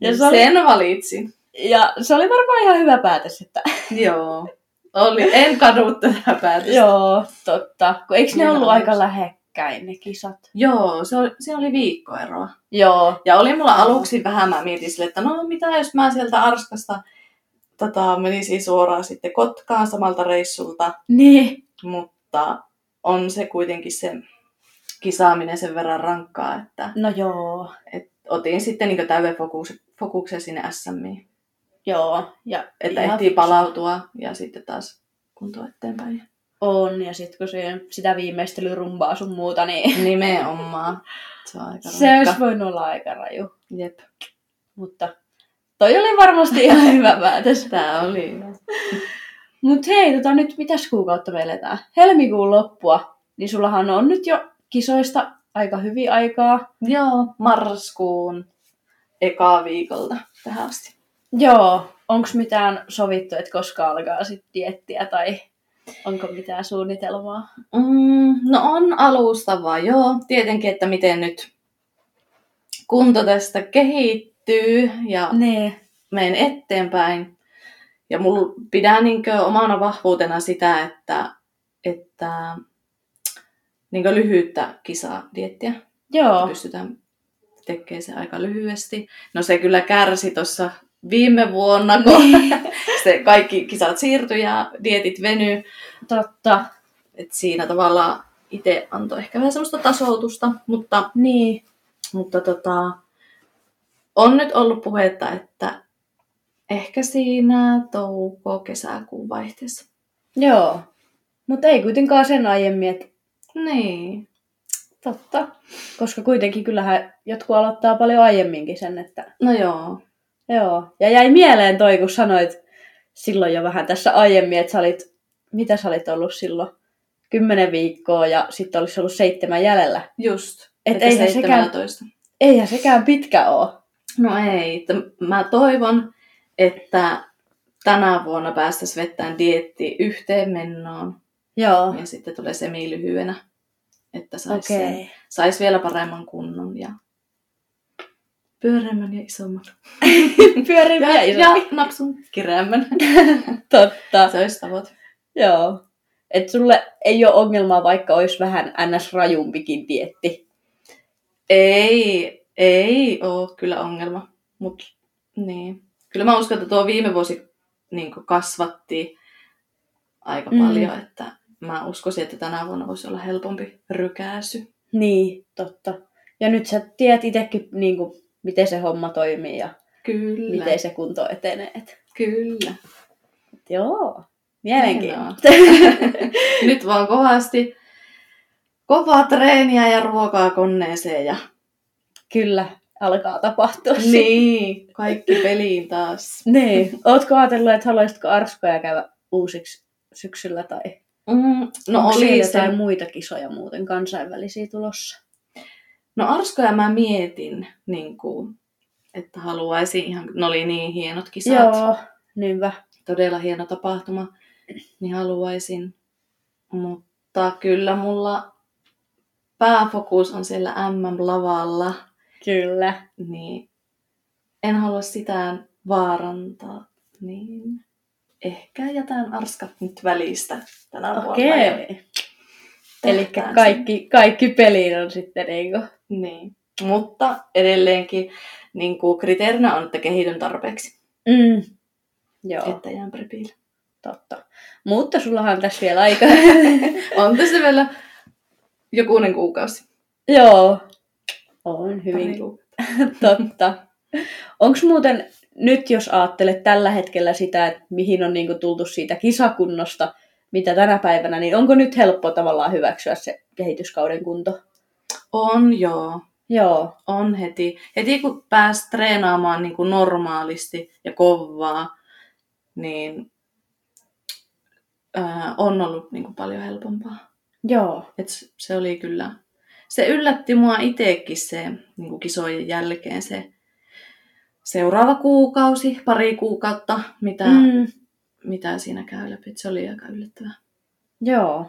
S1: Ja
S2: Ja
S1: se oli-
S2: Sen valitsin.
S1: Ja se oli varmaan ihan hyvä päätös, että
S2: Joo. Oli. En kadu tätä päätöstä.
S1: joo, totta. Kun eikö ne
S2: Ihan
S1: ollut
S2: alusta.
S1: aika lähekkäin ne kisat?
S2: Joo, se oli, siinä oli viikkoeroa.
S1: Joo.
S2: Ja oli mulla aluksi vähän, mä mietin sille, että no mitä jos mä sieltä Arskasta tota, menisin suoraan sitten Kotkaan samalta reissulta,
S1: Niin.
S2: mutta on se kuitenkin se kisaaminen sen verran rankkaa, että
S1: No joo.
S2: et otin sitten niin täyden fokus, fokuksen sinne SMiin,
S1: Joo. Ja
S2: että
S1: ihan
S2: ehtii
S1: fiksu.
S2: palautua ja sitten taas kuntoa eteenpäin.
S1: On, ja sitten kun se, sitä viimeistelyrumbaa sun muuta, niin
S2: Nimenomaan. Se on aika
S1: se
S2: rankka.
S1: olisi voinut olla aika raju.
S2: Jep.
S1: Mutta Toi oli varmasti ihan hyvä päätös.
S2: Tää oli hyvä.
S1: Mut hei, tota nyt mitäs kuukautta me eletään? Helmikuun loppua, niin sullahan on nyt jo kisoista aika hyvin aikaa.
S2: Joo, marraskuun eka viikolta tähän asti.
S1: Joo, onko mitään sovittu, että koska alkaa sitten diettiä tai onko mitään suunnitelmaa?
S2: Mm, no on alustavaa, joo. Tietenkin, että miten nyt kunto tästä kehittyy ja
S1: Nee.
S2: menen eteenpäin. Ja mulla pidän niinkö omana vahvuutena sitä, että, että niinkö lyhyyttä kisaa diettiä.
S1: Joo.
S2: Pystytään tekemään se aika lyhyesti. No se kyllä kärsi tuossa viime vuonna, kun se kaikki kisat siirtyi ja dietit veny.
S1: Totta.
S2: Et siinä tavallaan itse antoi ehkä vähän semmoista tasoutusta, mutta,
S1: Niin.
S2: mutta tota, on nyt ollut puhetta, että ehkä siinä touko-kesäkuun vaihteessa.
S1: Joo. Mutta ei kuitenkaan sen aiemmin, että
S2: Niin.
S1: totta. Koska kuitenkin kyllähän jotkut aloittaa paljon aiemminkin sen, että
S2: No joo.
S1: Joo. Ja jäi mieleen toi, kun sanoit silloin jo vähän tässä aiemmin, että sä olit, mitä sä olit ollut silloin? Kymmenen viikkoa ja sitten olisi ollut seitsemän jäljellä.
S2: Just.
S1: Et eihän sekään-
S2: 17.
S1: Eihän sekään pitkä oo.
S2: No ei. Mä toivon, että tänä vuonna päästäisiin vettämään dietti yhteen mennoon
S1: Joo.
S2: ja sitten tulee semilyhyenä, että saisi okay. sais vielä paremman kunnon ja pyöreämmän ja isomman.
S1: Pyöriviä
S2: Ja,
S1: iso.
S2: ja napsun kireämmän.
S1: Totta.
S2: Se olisi tavoite.
S1: Joo. Et sulle ei ole ongelmaa, vaikka olisi vähän ns. rajumpikin dietti.
S2: Ei, ei ole kyllä ongelma. Mut niin. Kyllä mä uskon, että tuo viime vuosi niin kasvatti aika
S1: Mm.
S2: paljon, että mä uskoisin, että tänä vuonna voisi olla helpompi rykäsy.
S1: Niin, totta. Ja nyt sä tiedät itsekin, niin kuin, miten se homma toimii ja
S2: Kyllä,
S1: miten se kunto etenee. Et,
S2: kyllä.
S1: joo, mielenkiintoista.
S2: Nyt vaan kovasti kovaa treeniä ja ruokaa koneeseen ja
S1: Kyllä, alkaa tapahtua.
S2: niin, kaikki peliin taas.
S1: niin. Ootko ajatellut, että haluaisitko arskoja käydä uusiksi syksyllä tai
S2: Mm, no
S1: onko
S2: oli
S1: jotain
S2: se,
S1: muita kisoja muuten kansainvälisiä tulossa?
S2: No Arskoja mä mietin, niin kuin, että haluaisin ihan, ne oli niin hienot kisat,
S1: Joo, niinpä.
S2: todella hieno tapahtuma, niin haluaisin. Mutta kyllä mulla pääfokus on siellä MM-lavalla,
S1: Kyllä.
S2: niin en halua sitä vaarantaa, niin ehkä jätän arskat nyt välistä tänä vuonna.
S1: Okei. Eli kaikki, kaikki peliin on sitten
S2: sen- Niin. Mutta edelleenkin niin kuin kriteerinä on, että kehityn tarpeeksi,
S1: Mm. Joo,
S2: että jään prepille.
S1: totta. Mutta sullahan on tässä vielä aika.
S2: On tässä vielä jokunen kuukausi.
S1: Joo. On hyvin totta. Onko muuten nyt, jos ajattelet tällä hetkellä sitä, että mihin on niinku tultu siitä kisakunnosta, mitä tänä päivänä, niin onko nyt helppo tavallaan hyväksyä se kehityskauden kunto?
S2: On joo.
S1: Joo,
S2: On heti. Heti kun pääsi treenaamaan niin kuin normaalisti ja kovaa, niin ää, on ollut niin kuin paljon helpompaa.
S1: joo,
S2: Et se oli kyllä, se yllätti mua itsekin se niin kuin kisojen jälkeen se seuraava kuukausi, pari kuukautta, mitä, mm. Mitä siinä käy läpi. Et se oli aika yllättävää.
S1: joo.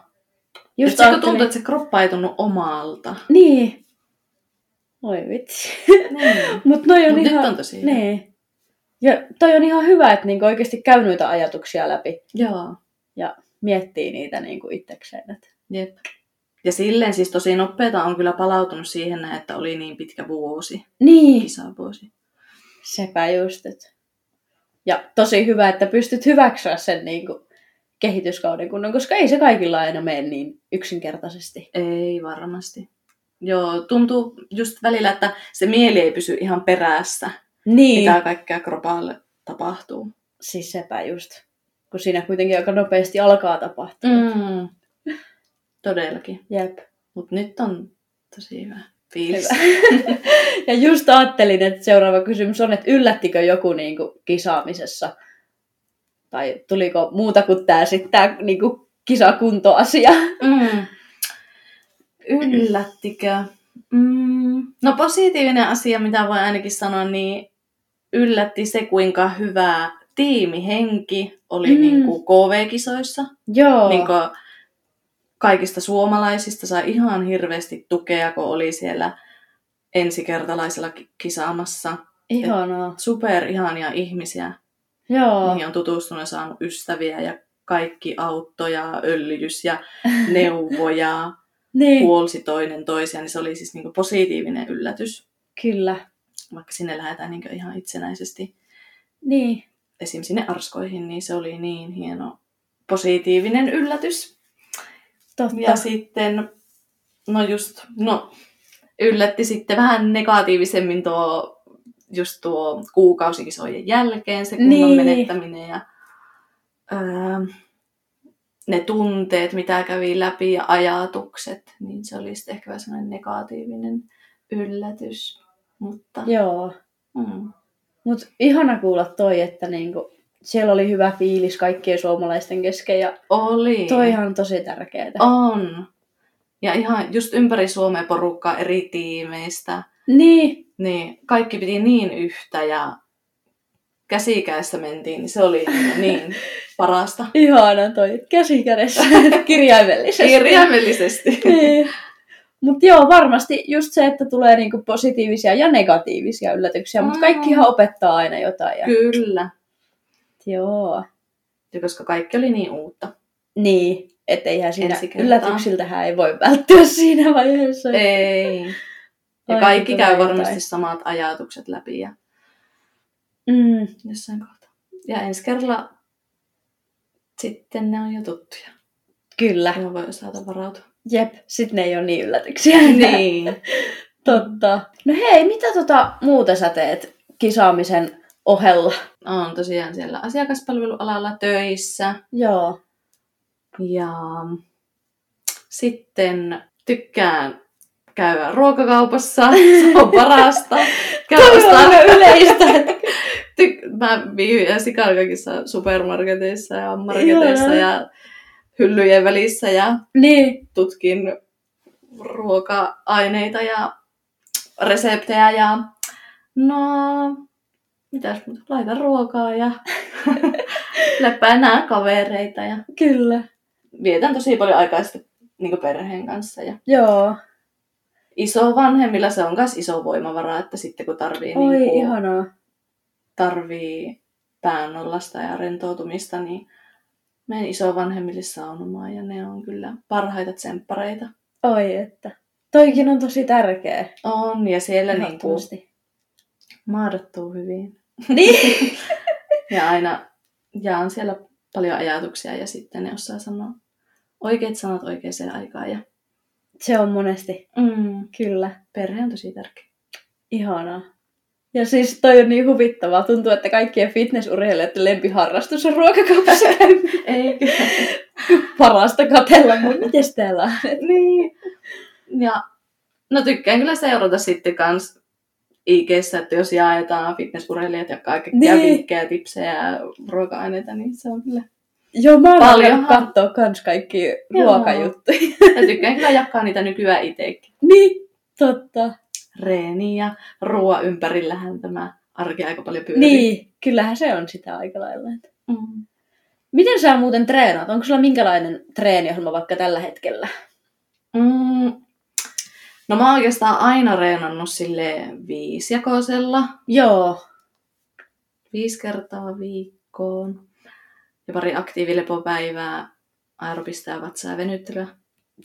S2: Just se, kun
S1: ajattelin-
S2: tuntui, että se kroppa ei tunnu omalta.
S1: Niin. Oi vitsi.
S2: Niin.
S1: Mut noi on
S2: Mut
S1: ihan...
S2: nyt on tosi.
S1: Niin. Ja toi on ihan hyvä, että niinku oikeasti käy noita ajatuksia läpi
S2: Joo.
S1: ja miettii niitä niinku itsekseen. Et...
S2: Jep. Ja silleen siis tosi nopeeta on kyllä palautunut siihen, että oli niin pitkä vuosi,
S1: Niin,
S2: kisavuosi.
S1: sepä just. Et... Ja tosi hyvä, että pystyt hyväksyä sen niinku kehityskauden kunnon, koska ei se kaikilla aina mene niin yksinkertaisesti.
S2: Ei varmasti. Joo, tuntuu just välillä, että se mieli ei pysy ihan perässä,
S1: Niin,
S2: mitä kaikkea kropalle tapahtuu.
S1: siis sepä just. Kun siinä kuitenkin aika nopeasti alkaa tapahtua.
S2: Mm. Todellakin.
S1: Jep.
S2: Mutta nyt on tosi hyvä. Fiilis.
S1: Ja just ajattelin, että seuraava kysymys on, että yllättikö joku niin kuin, kisaamisessa? Tai tuliko muuta kuin tämä sitten tämä niin kuin, kisakuntoasia?
S2: Mm. Yllättikö? Mm. No positiivinen asia, mitä voi ainakin sanoa, niin yllätti se, kuinka hyvä tiimihenki oli
S1: Mm.
S2: niin kuin KV-kisoissa.
S1: Joo.
S2: Niin kuin kaikista suomalaisista sai ihan hirveästi tukea, kun oli siellä ensikertalaisella ki- kisaamassa.
S1: Ihanaa.
S2: Super ihania ihmisiä.
S1: Joo.
S2: Niihin on tutustunut ja saanut ystäviä ja kaikki auttoja, öljys ja neuvoja,
S1: Niin,
S2: puolsi toinen toisiaan, niin se oli siis niinku positiivinen yllätys,
S1: kyllä.
S2: vaikka sinne lähdetään niinku ihan itsenäisesti
S1: Niin.
S2: esim. sinne arskoihin, niin se oli niin hieno positiivinen yllätys.
S1: Totta.
S2: Ja sitten, no just, no yllätti sitten vähän negatiivisemmin tuo, just tuo kuukausikisojen jälkeen se kunnon
S1: Niin.
S2: menettäminen ja öö, ne tunteet, mitä kävi läpi ja ajatukset, niin se oli sitten ehkä vähän sellainen negatiivinen yllätys. Mutta
S1: Joo.
S2: mm,
S1: Mutta ihana kuulla toi, että niinku, siellä oli hyvä fiilis kaikkien suomalaisten kesken ja
S2: oli.
S1: toihan on tosi tärkeää.
S2: On. Ja ihan just ympäri Suomea porukkaa eri tiimeistä.
S1: Niin,
S2: Niin, kaikki piti niin yhtä ja käsikäessä mentiin, niin se oli niin parasta.
S1: ihana toi. Käsi kädessä, kirjaimellisesti.
S2: Kirjaimellisesti.
S1: niin. Mutta joo, varmasti just se, että tulee niinku positiivisia ja negatiivisia yllätyksiä, mutta
S2: Mm.
S1: kaikkihan opettaa aina jotain. Ja...
S2: Kyllä.
S1: Joo.
S2: Ja koska kaikki oli niin uutta.
S1: Niin, että eihän siinä yllätyksiltähän ei voi välttyä siinä vaiheessa.
S2: Ei. Ja kaikki käy varmasti samat ajatukset läpi ja
S1: Mm,
S2: jossain kohtaa. Ja ensi kerralla sitten ne on jo tuttuja.
S1: kyllä.
S2: Ja voi osata varautua.
S1: Jep, sit ne ei ole niin yllätyksiä.
S2: niin.
S1: Totta. No hei, mitä tota muuta sä teet kisaamisen ohella?
S2: On tosiaan siellä asiakaspalvelualalla töissä.
S1: Joo.
S2: Ja sitten tykkään käydä ruokakaupassa. Se on parasta. Käy
S1: Toi on
S2: ostaa-
S1: aika yleistä.
S2: Tyk- mä viihdyn sikan kaikissa supermarketeissa ja marketeissa ja hyllyjen välissä ja
S1: niin.
S2: tutkin ruoka-aineita ja reseptejä ja no, mitäs muuta, laitan ruokaa ja läpäänää kavereita ja
S1: Kyllä.
S2: vietän tosi paljon aikaa sitten niin perheen kanssa ja
S1: Joo.
S2: isovanhemmilla se on myös iso voimavara, että sitten kun tarvii,
S1: Oi,
S2: niin kuin,
S1: ihanaa.
S2: tarvii päännollasta ja rentoutumista, niin menen isovanhemmille saunomaan ja ne on kyllä parhaita tsemppareita.
S1: Oi, että. Toikin on tosi tärkeä.
S2: On, ja siellä niin kuin maadottuu hyvin.
S1: Niin.
S2: Ja aina jaan siellä paljon ajatuksia ja sitten ne osaa sanoa oikeat sanat oikeaan aikaan. Ja
S1: Se on monesti.
S2: mm,
S1: Kyllä.
S2: perhe on tosi tärkeä.
S1: Ihanaa. Ja siis toi on niin huvittavaa. Tuntuu, että kaikkien fitnessurheilijoiden lempiharrastus on ruokakaupassa.
S2: Eikö?
S1: Parasta katella, mutta mites täällä on?
S2: niin. Ja no tykkään kyllä seurata sitten kans IGssä, että jos jaetaan fitnessurheilijat ja kaikkia
S1: Niin.
S2: vinkkejä, tipsejä ja ruoka-aineita, niin se on kyllä.
S1: Joo, mä alkanut katsoa kans kaikki ruokajuttuja.
S2: Ja tykkään kyllä jakaa niitä nykyään itsekin.
S1: niin, totta.
S2: Reeni ja ruoan ympärillähän tämä arki aika paljon pyörii.
S1: Niin, kyllähän se on sitä aika lailla.
S2: Mm.
S1: Miten sä muuten treenaat? Onko sulla minkälainen treeniohjelma vaikka tällä hetkellä?
S2: Mm. No mä oon oikeastaan aina reenannut sille viisijakoisella,
S1: Joo.
S2: viisi kertaa viikkoon. Ja pari aktiivilepopäivää, aerobista ja vatsaa ja venyttelyä.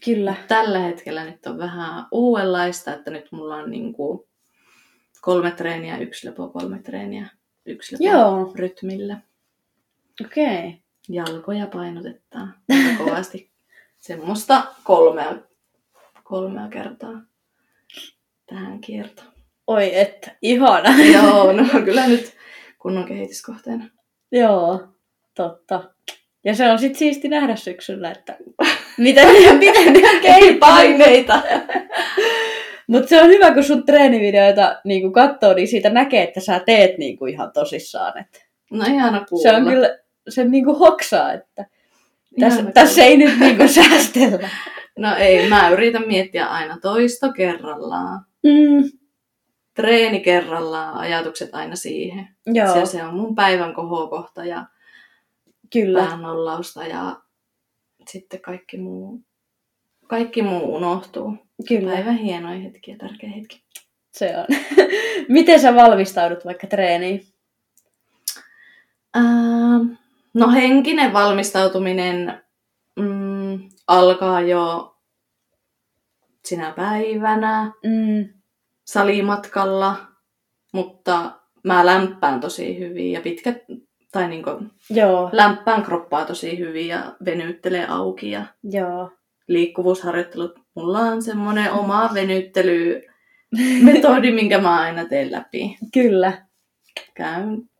S1: Kyllä.
S2: Tällä hetkellä nyt on vähän uudenlaista, että nyt mulla on niinku kolme treeniä, yksi lepo, kolme treeniä, yksi lepo
S1: Joo.
S2: rytmillä.
S1: Okei. Okay.
S2: Jalkoja painotetaan kovasti. Semmoista kolmea, kolmea kertaa tähän kiertoon.
S1: Oi, että ihana.
S2: Joo, no kyllä nyt kunnon kehityskohteena.
S1: Joo, totta. Ja se on sit siisti nähdä syksyllä, että miten, miten ne
S2: paineita.
S1: Mutta se on hyvä, kun sun treenivideoita niinku katsoo, niin siitä näkee, että sä teet niinku ihan tosissaan. Et
S2: No ihana kuulla.
S1: se on kyllä, se niinku hoksaa, että tässä, tässä ei nyt niinku säästellä.
S2: No ei, mä yritän miettiä aina toisto kerrallaan.
S1: Mm,
S2: Treeni kerrallaan, ajatukset aina siihen.
S1: joo,
S2: Se, se on mun päivän kohokohta ja
S1: kyllä.
S2: pään nollausta ja sitten kaikki muu, kaikki muu unohtuu.
S1: Kyllä,
S2: Päivän hienoja hetkiä, tärkeä hetki.
S1: se on. Miten sä valmistaudut vaikka treeniin?
S2: Ähm, no henkinen valmistautuminen mm, alkaa jo sinä päivänä
S1: Mm,
S2: salimatkalla, mutta mä lämpään tosi hyvin ja pitkät, tai niinku,
S1: joo,
S2: lämpään kroppaa tosi hyvin ja venyttelee auki ja
S1: joo.
S2: liikkuvuusharjoittelut. Mulla on semmoinen oma venyttelymetodi, minkä mä aina teen läpi.
S1: Kyllä,
S2: Käyn,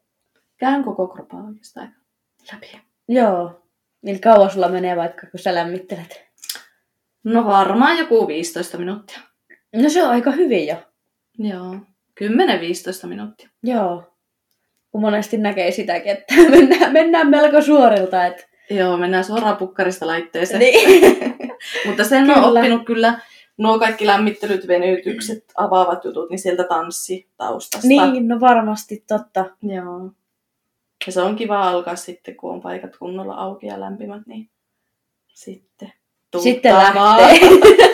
S2: käyn koko kroppaa oikeastaan läpi.
S1: joo. Niin kauan sulla menee vaikka, kun sä lämmittelet?
S2: No varmaan joku 15 minuuttia.
S1: No se on aika hyvin jo.
S2: Joo. 10-15 minuuttia.
S1: Joo. Kun monesti näkee sitäkin, että mennään, mennään melko suorilta. Että...
S2: Joo, mennään suoraan pukkarista laitteeseen.
S1: Niin.
S2: Mutta sen on
S1: Kyllä.
S2: oppinut kyllä nuo kaikki lämmittelyt, venytykset, avaavat jutut, niin sieltä tanssi taustasta.
S1: niin, no varmasti totta.
S2: Joo. Ja se on kiva alkaa sitten, kun on paikat kunnolla auki ja lämpimät, niin sitten
S1: Sitten lähtee.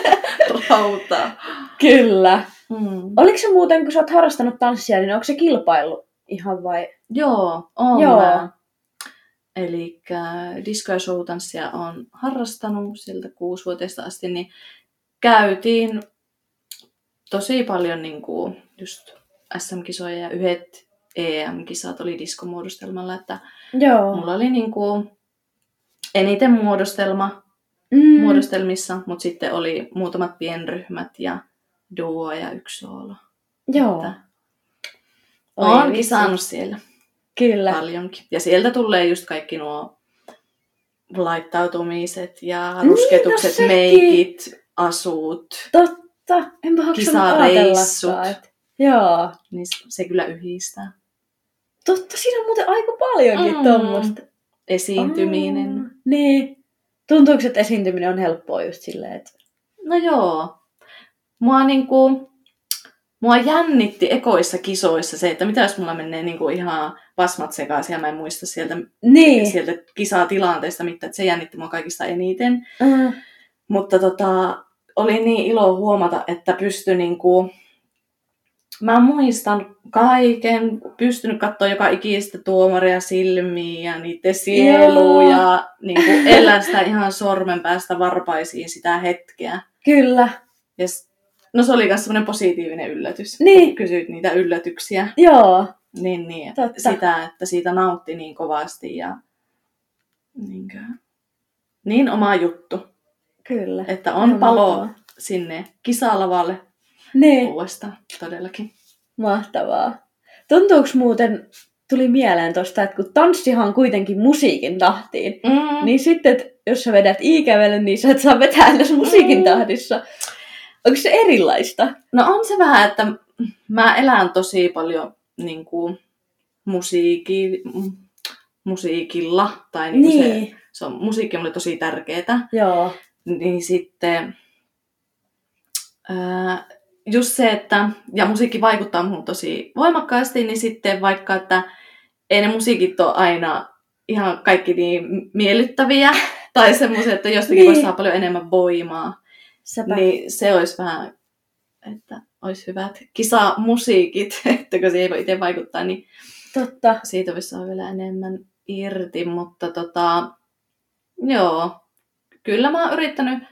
S2: rautaa.
S1: Kyllä.
S2: Mm.
S1: Oliko se muuten, kun sä oot harrastanut tanssia, niin onko se kilpailu ihan vai?
S2: Joo, on
S1: Joo.
S2: mä. Eli disco- ja showtanssia on harrastanut sieltä kuusivuotiaasta asti, niin käytiin tosi paljon niin kuin just SM-kisoja ja yhdet EM-kisat oli diskomuodostelmalla, että
S1: Joo.
S2: mulla oli niin kuin eniten muodostelma
S1: Mm.
S2: muodostelmissa, mutta sitten oli muutamat pienryhmät ja duo ja yksi soolo.
S1: Joo.
S2: Että
S1: Oi
S2: Oon
S1: vitsi.
S2: kisannut siellä.
S1: Kyllä.
S2: paljonkin. Ja sieltä tulee just kaikki nuo laittautumiset ja
S1: Niin,
S2: rusketukset,
S1: no sekin.
S2: meikit, asut.
S1: Totta. Enpä hoksannut
S2: Kisareissut.
S1: että- Joo.
S2: Niin se kyllä yhdistää.
S1: Totta, siinä on muuten aika paljonkin
S2: Mm.
S1: tuommoista.
S2: Esiintyminen.
S1: Aa, Niin. Tuntuuko, että esiintyminen on helppoa just silleen, että...
S2: No joo. Mua niinku, mua jännitti ekoissa kisoissa se, että mitä jos mulla menee niinku ihan pasmat sekaisin ja mä en muista sieltä,
S1: Niin.
S2: sieltä kisatilanteesta mitään, että se jännitti mua kaikista eniten.
S1: Mm.
S2: Mutta tota, oli niin ilo huomata, että pystyi niinku, mä muistan kaiken, pystynyt katsoa joka ikistä tuomaria silmiin ja niiden sielua
S1: Joo.
S2: ja niinku elää sitä ihan sormen päästä varpaisiin sitä hetkeä.
S1: Kyllä.
S2: Ja no se oli myös semmoinen positiivinen yllätys,
S1: Niin.
S2: kun kysyit niitä yllätyksiä.
S1: Joo.
S2: Niin, niin
S1: Totta.
S2: sitä, että siitä nautti niin kovasti ja niinkö, niin oma juttu,
S1: Kyllä.
S2: että on palo sinne kisalavalle
S1: Niin.
S2: uudestaan todellakin.
S1: Mahtavaa. Tuntuuko muuten, tuli mieleen tosta, että kun tanssihan kuitenkin musiikin tahtiin,
S2: Mm.
S1: niin sitten, että jos sä vedät ikävelle, niin sä et saa vetää edes musiikin
S2: Mm.
S1: tahdissa. Onko se erilaista?
S2: No on se vähän, että mä elän tosi paljon niin kuin, musiiki, musiikilla, tai niin kuin
S1: Niin.
S2: se, se on, musiikki on mulle tosi tärkeää.
S1: Joo.
S2: niin sitten ää, just se, että, ja musiikki vaikuttaa muuhun tosi voimakkaasti, niin sitten vaikka, että ei ne musiikit ole aina ihan kaikki niin miellyttäviä, tai semmoisia, että jostakin
S1: Niin.
S2: voisi saada paljon enemmän voimaa,
S1: Sepä.
S2: niin se olisi vähän, että olisi hyvät kisamusiikit, että kun se ei voi itse vaikuttaa, niin
S1: Totta.
S2: siitä voisi saada vielä enemmän irti, mutta tota, joo, kyllä mä oon yrittänyt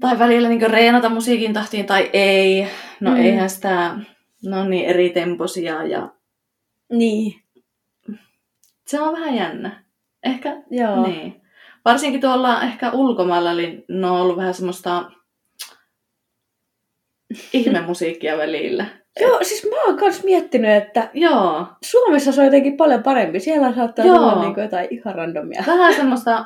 S2: tai välillä niin reenata musiikin tahtiin tai ei. No
S1: Mm.
S2: eihän sitä, ne on niin eri temposia ja
S1: Niin.
S2: se on vähän jännä. Ehkä,
S1: Joo.
S2: niin. Varsinkin tuolla ehkä ulkomailla, niin ne on ollut vähän semmoista ihmemusiikkia välillä.
S1: Joo, siis mä oon kans miettinyt, että
S2: Joo,
S1: Suomessa se on jotenkin paljon parempi. Siellä saattaa
S2: Joo.
S1: olla niin jotain ihan randomia.
S2: vähän semmoista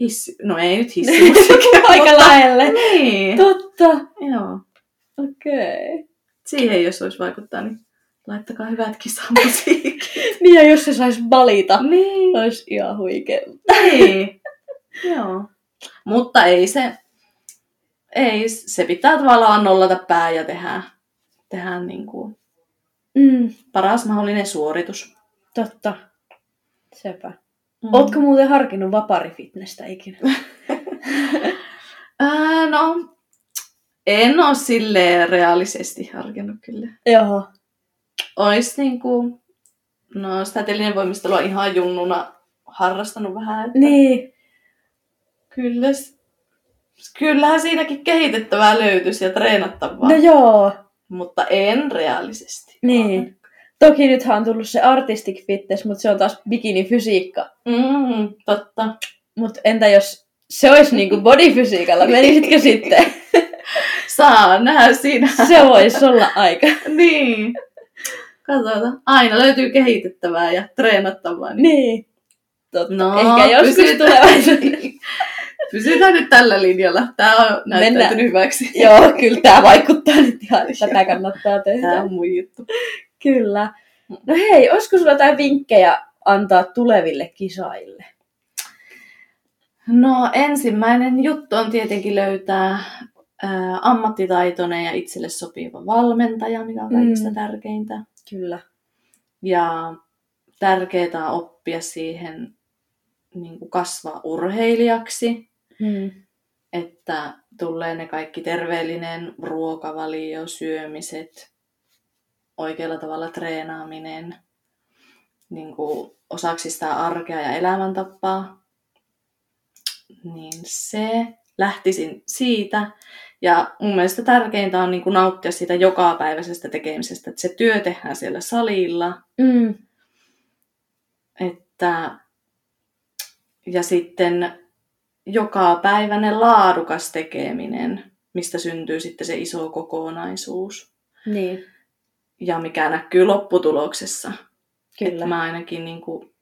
S2: hissi, no ei nyt hissimusiikkia,
S1: Aika
S2: mutta-
S1: lähelle.
S2: Niin.
S1: Totta. Totta.
S2: Joo.
S1: Okei. Okay.
S2: Siihen jos olisi vaikuttaa, niin laittakaa hyvät kisamusiikit.
S1: Niin ja jos se saisi valita,
S2: niin.
S1: olisi ihan huikea.
S2: Niin. Joo. Mutta ei se, ei, se pitää tavallaan nollata pää ja tehdä, tehdä niin kuin
S1: Mm,
S2: paras mahdollinen suoritus.
S1: totta. Sepä.
S2: Mm.
S1: Ootko muuten harkinnut vaparifitnessä ikinä?
S2: Ää, no, en ole silleen reaalisesti harkinnut kyllä.
S1: Joo.
S2: Ois niinku, no sitä telinevoimistelua ihan junnuna harrastanut vähän. Että
S1: Niin.
S2: Kyllä, kyllähän siinäkin kehitettävää löytyisi ja treenattavaa.
S1: No joo.
S2: Mutta en reaalisesti.
S1: Niin. Toki nythän on tullut se artistic fitness, mutta se on taas bikini-fysiikka.
S2: Mm, totta.
S1: Mutta entä jos se olisi niinku bodyfysiikalla, menisitkö sitten?
S2: Saa nähdä siinä.
S1: Se voisi olla aika.
S2: niin. Katsotaan. Aina löytyy kehitettävää ja treenattavaa. Niin.
S1: Niin. Totta.
S2: No,
S1: Ehkä joskus
S2: pysytään-
S1: tulevaisuudessa.
S2: Pysytään nyt tällä linjalla. Tämä on näyttäytynyt
S1: Mennään.
S2: hyväksi.
S1: Joo, kyllä tämä vaikuttaa nyt ihan, tätä kannattaa tehdä.
S2: Tämä on mun juttu.
S1: Kyllä. No hei, olisiko sulla jotain vinkkejä antaa tuleville kisaille?
S2: No ensimmäinen juttu on tietenkin löytää ää, ammattitaitoinen ja itselle sopiva valmentaja, mikä on kaikista
S1: Mm.
S2: tärkeintä.
S1: Kyllä.
S2: Ja tärkeää on oppia siihen niin kuin kasvaa urheilijaksi,
S1: Mm.
S2: että tulee ne kaikki terveellinen ruokavalio, syömiset, oikealla tavalla treenaaminen, niin kuin osaksi sitä arkea ja elämäntapaa. Niin se lähtisin siitä. Ja mun mielestä tärkeintä on niin kuin nauttia siitä jokapäiväisestä tekemisestä, että se työ tehdään siellä salilla,
S1: Mm.
S2: että ja sitten joka päiväinen laadukas tekeminen, mistä syntyy sitten se iso kokonaisuus
S1: Niin,
S2: ja mikä näkyy lopputuloksessa.
S1: kyllä.
S2: Että mä ainakin niin kuin,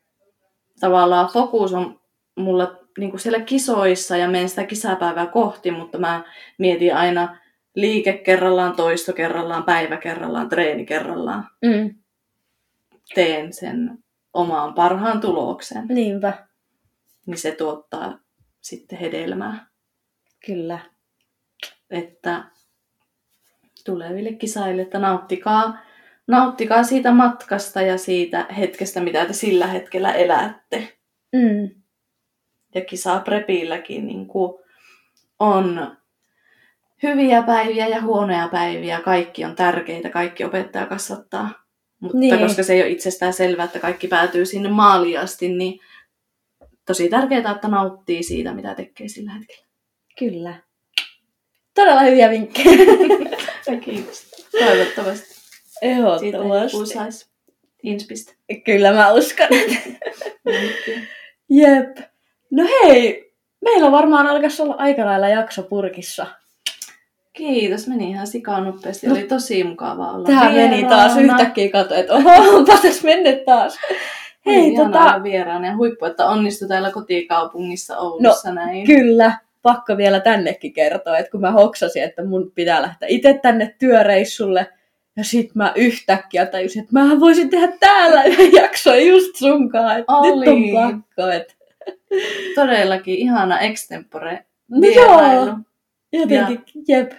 S2: tavallaan fokus on mulla niin kuin siellä kisoissa ja menen sitä kisapäivää kohti, mutta mä mietin aina liike kerrallaan, toisto kerrallaan, päivä kerrallaan, treeni kerrallaan.
S1: Mm.
S2: Teen sen omaan parhaan tuloksen,
S1: Niinpä,
S2: niin se tuottaa sitten hedelmää.
S1: kyllä.
S2: Että tuleville kisaille, että nauttikaa, nauttikaa siitä matkasta ja siitä hetkestä, mitä te sillä hetkellä elätte.
S1: Mm.
S2: ja kisaprepilläkin niin kuin on hyviä päiviä ja huonoja päiviä. Kaikki on tärkeitä, kaikki opettaja kasvattaa. Mutta
S1: Niin.
S2: koska se ei ole itsestään selvää, että kaikki päätyy sinne maaliin asti, niin tosi tärkeää, että nauttii siitä, mitä tekee sillä hetkellä.
S1: Kyllä. Todella hyviä vinkkejä.
S2: Ja kiitos. Toivottavasti siitä
S1: Ehdottomasti.
S2: saisi inspistä.
S1: Kyllä mä uskon. Jep. No hei, meillä varmaan alkaisi olla aika lailla jakso purkissa.
S2: Kiitos, meni ihan sikaan nopeasti.
S1: No.
S2: Oli tosi mukavaa olla
S1: Tämä meni taas
S2: vieraana.
S1: yhtäkkiä katsoa, että oho, onpa tässä mennyt taas.
S2: Hei,
S1: Hei,
S2: tota...
S1: tota,
S2: vieraana ja huippu, että onnistui täällä kotikaupungissa Oulussa no, näin.
S1: kyllä, pakko vielä tännekin kertoa, että kun mä hoksasin, että mun pitää lähteä itse tänne työreissulle, ja sit mä yhtäkkiä tajusin, että mä voisin tehdä täällä yhden jakson just sunkaan, että nyt on pakko, että
S2: Todellakin ihana extempore
S1: no joo, jotenkin, jep,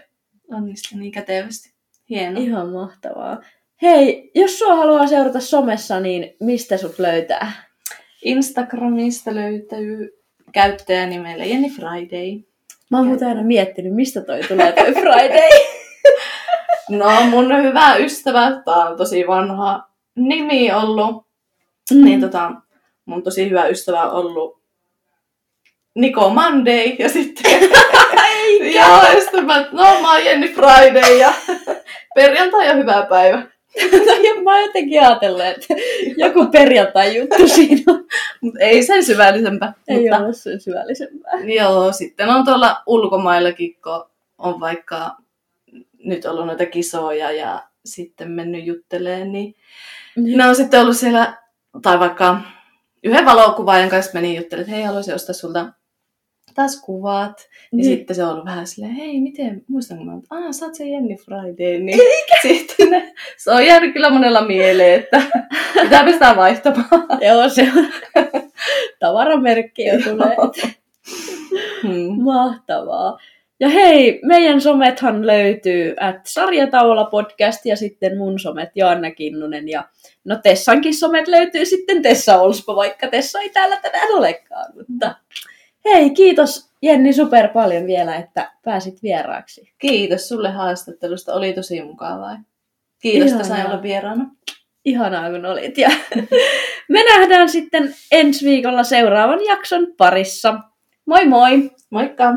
S2: Onnistui niin kätevästi. Hieno.
S1: ihan mahtavaa. Hei, jos sua haluaa seurata somessa, niin mistä sut löytää?
S2: Instagramista löytyy käyttäjänimellä Jenni Friday.
S1: Mä oon muuten aina miettinyt, mistä toi tulee toi Friday.
S2: No mun hyvä ystävä, tää on tosi vanha nimi ollut.
S1: Mm.
S2: Niin tota, mun tosi hyvä ystävä on ollut Niko Monday ja sitten Joo, ja sitten mä, no mä oon Jenni Friday ja perjantai on hyvä päivä.
S1: No, mä oon jotenkin ajatellut, että joku perjantai-juttu siinä.
S2: Mutta ei sen syvällisempää.
S1: Ei
S2: mutta,
S1: ole sen syvällisempää.
S2: Joo, sitten on tuolla ulkomaillakin, kun on vaikka nyt ollut noita kisoja ja sitten mennyt jutteleen, niin ne on sitten ollut siellä, tai vaikka yhden valokuvaajan kanssa menin juttelemaan, että hei, haluaisin ostaa sulta taas kuvat. Ja
S1: Niin.
S2: sitten se on ollut vähän silleen, hei, miten, muistanko mä, että aah, sä oot se Jenni Friday. Niin sitten ne, se on jäänyt kyllä monella mieleen, että pitää pistää vaihtamaan.
S1: Joo, se on tavaramerkki jo tulee.
S2: Hmm.
S1: Mahtavaa. Ja hei, meidän somethan löytyy at Sarjataula podcast ja sitten mun somet Joanna Kinnunen ja no Tessankin somet löytyy sitten Tessa Olspo, vaikka Tessa ei täällä tänään olekaan. Mutta hei, kiitos Jenni super paljon vielä, että pääsit vieraaksi.
S2: Kiitos sulle haastattelusta, oli tosi mukavaa. Kiitos, että sain olla vieraana.
S1: Ihanaa kun olit. Ja me nähdään sitten ensi viikolla seuraavan jakson parissa. Moi moi!
S2: Moikka!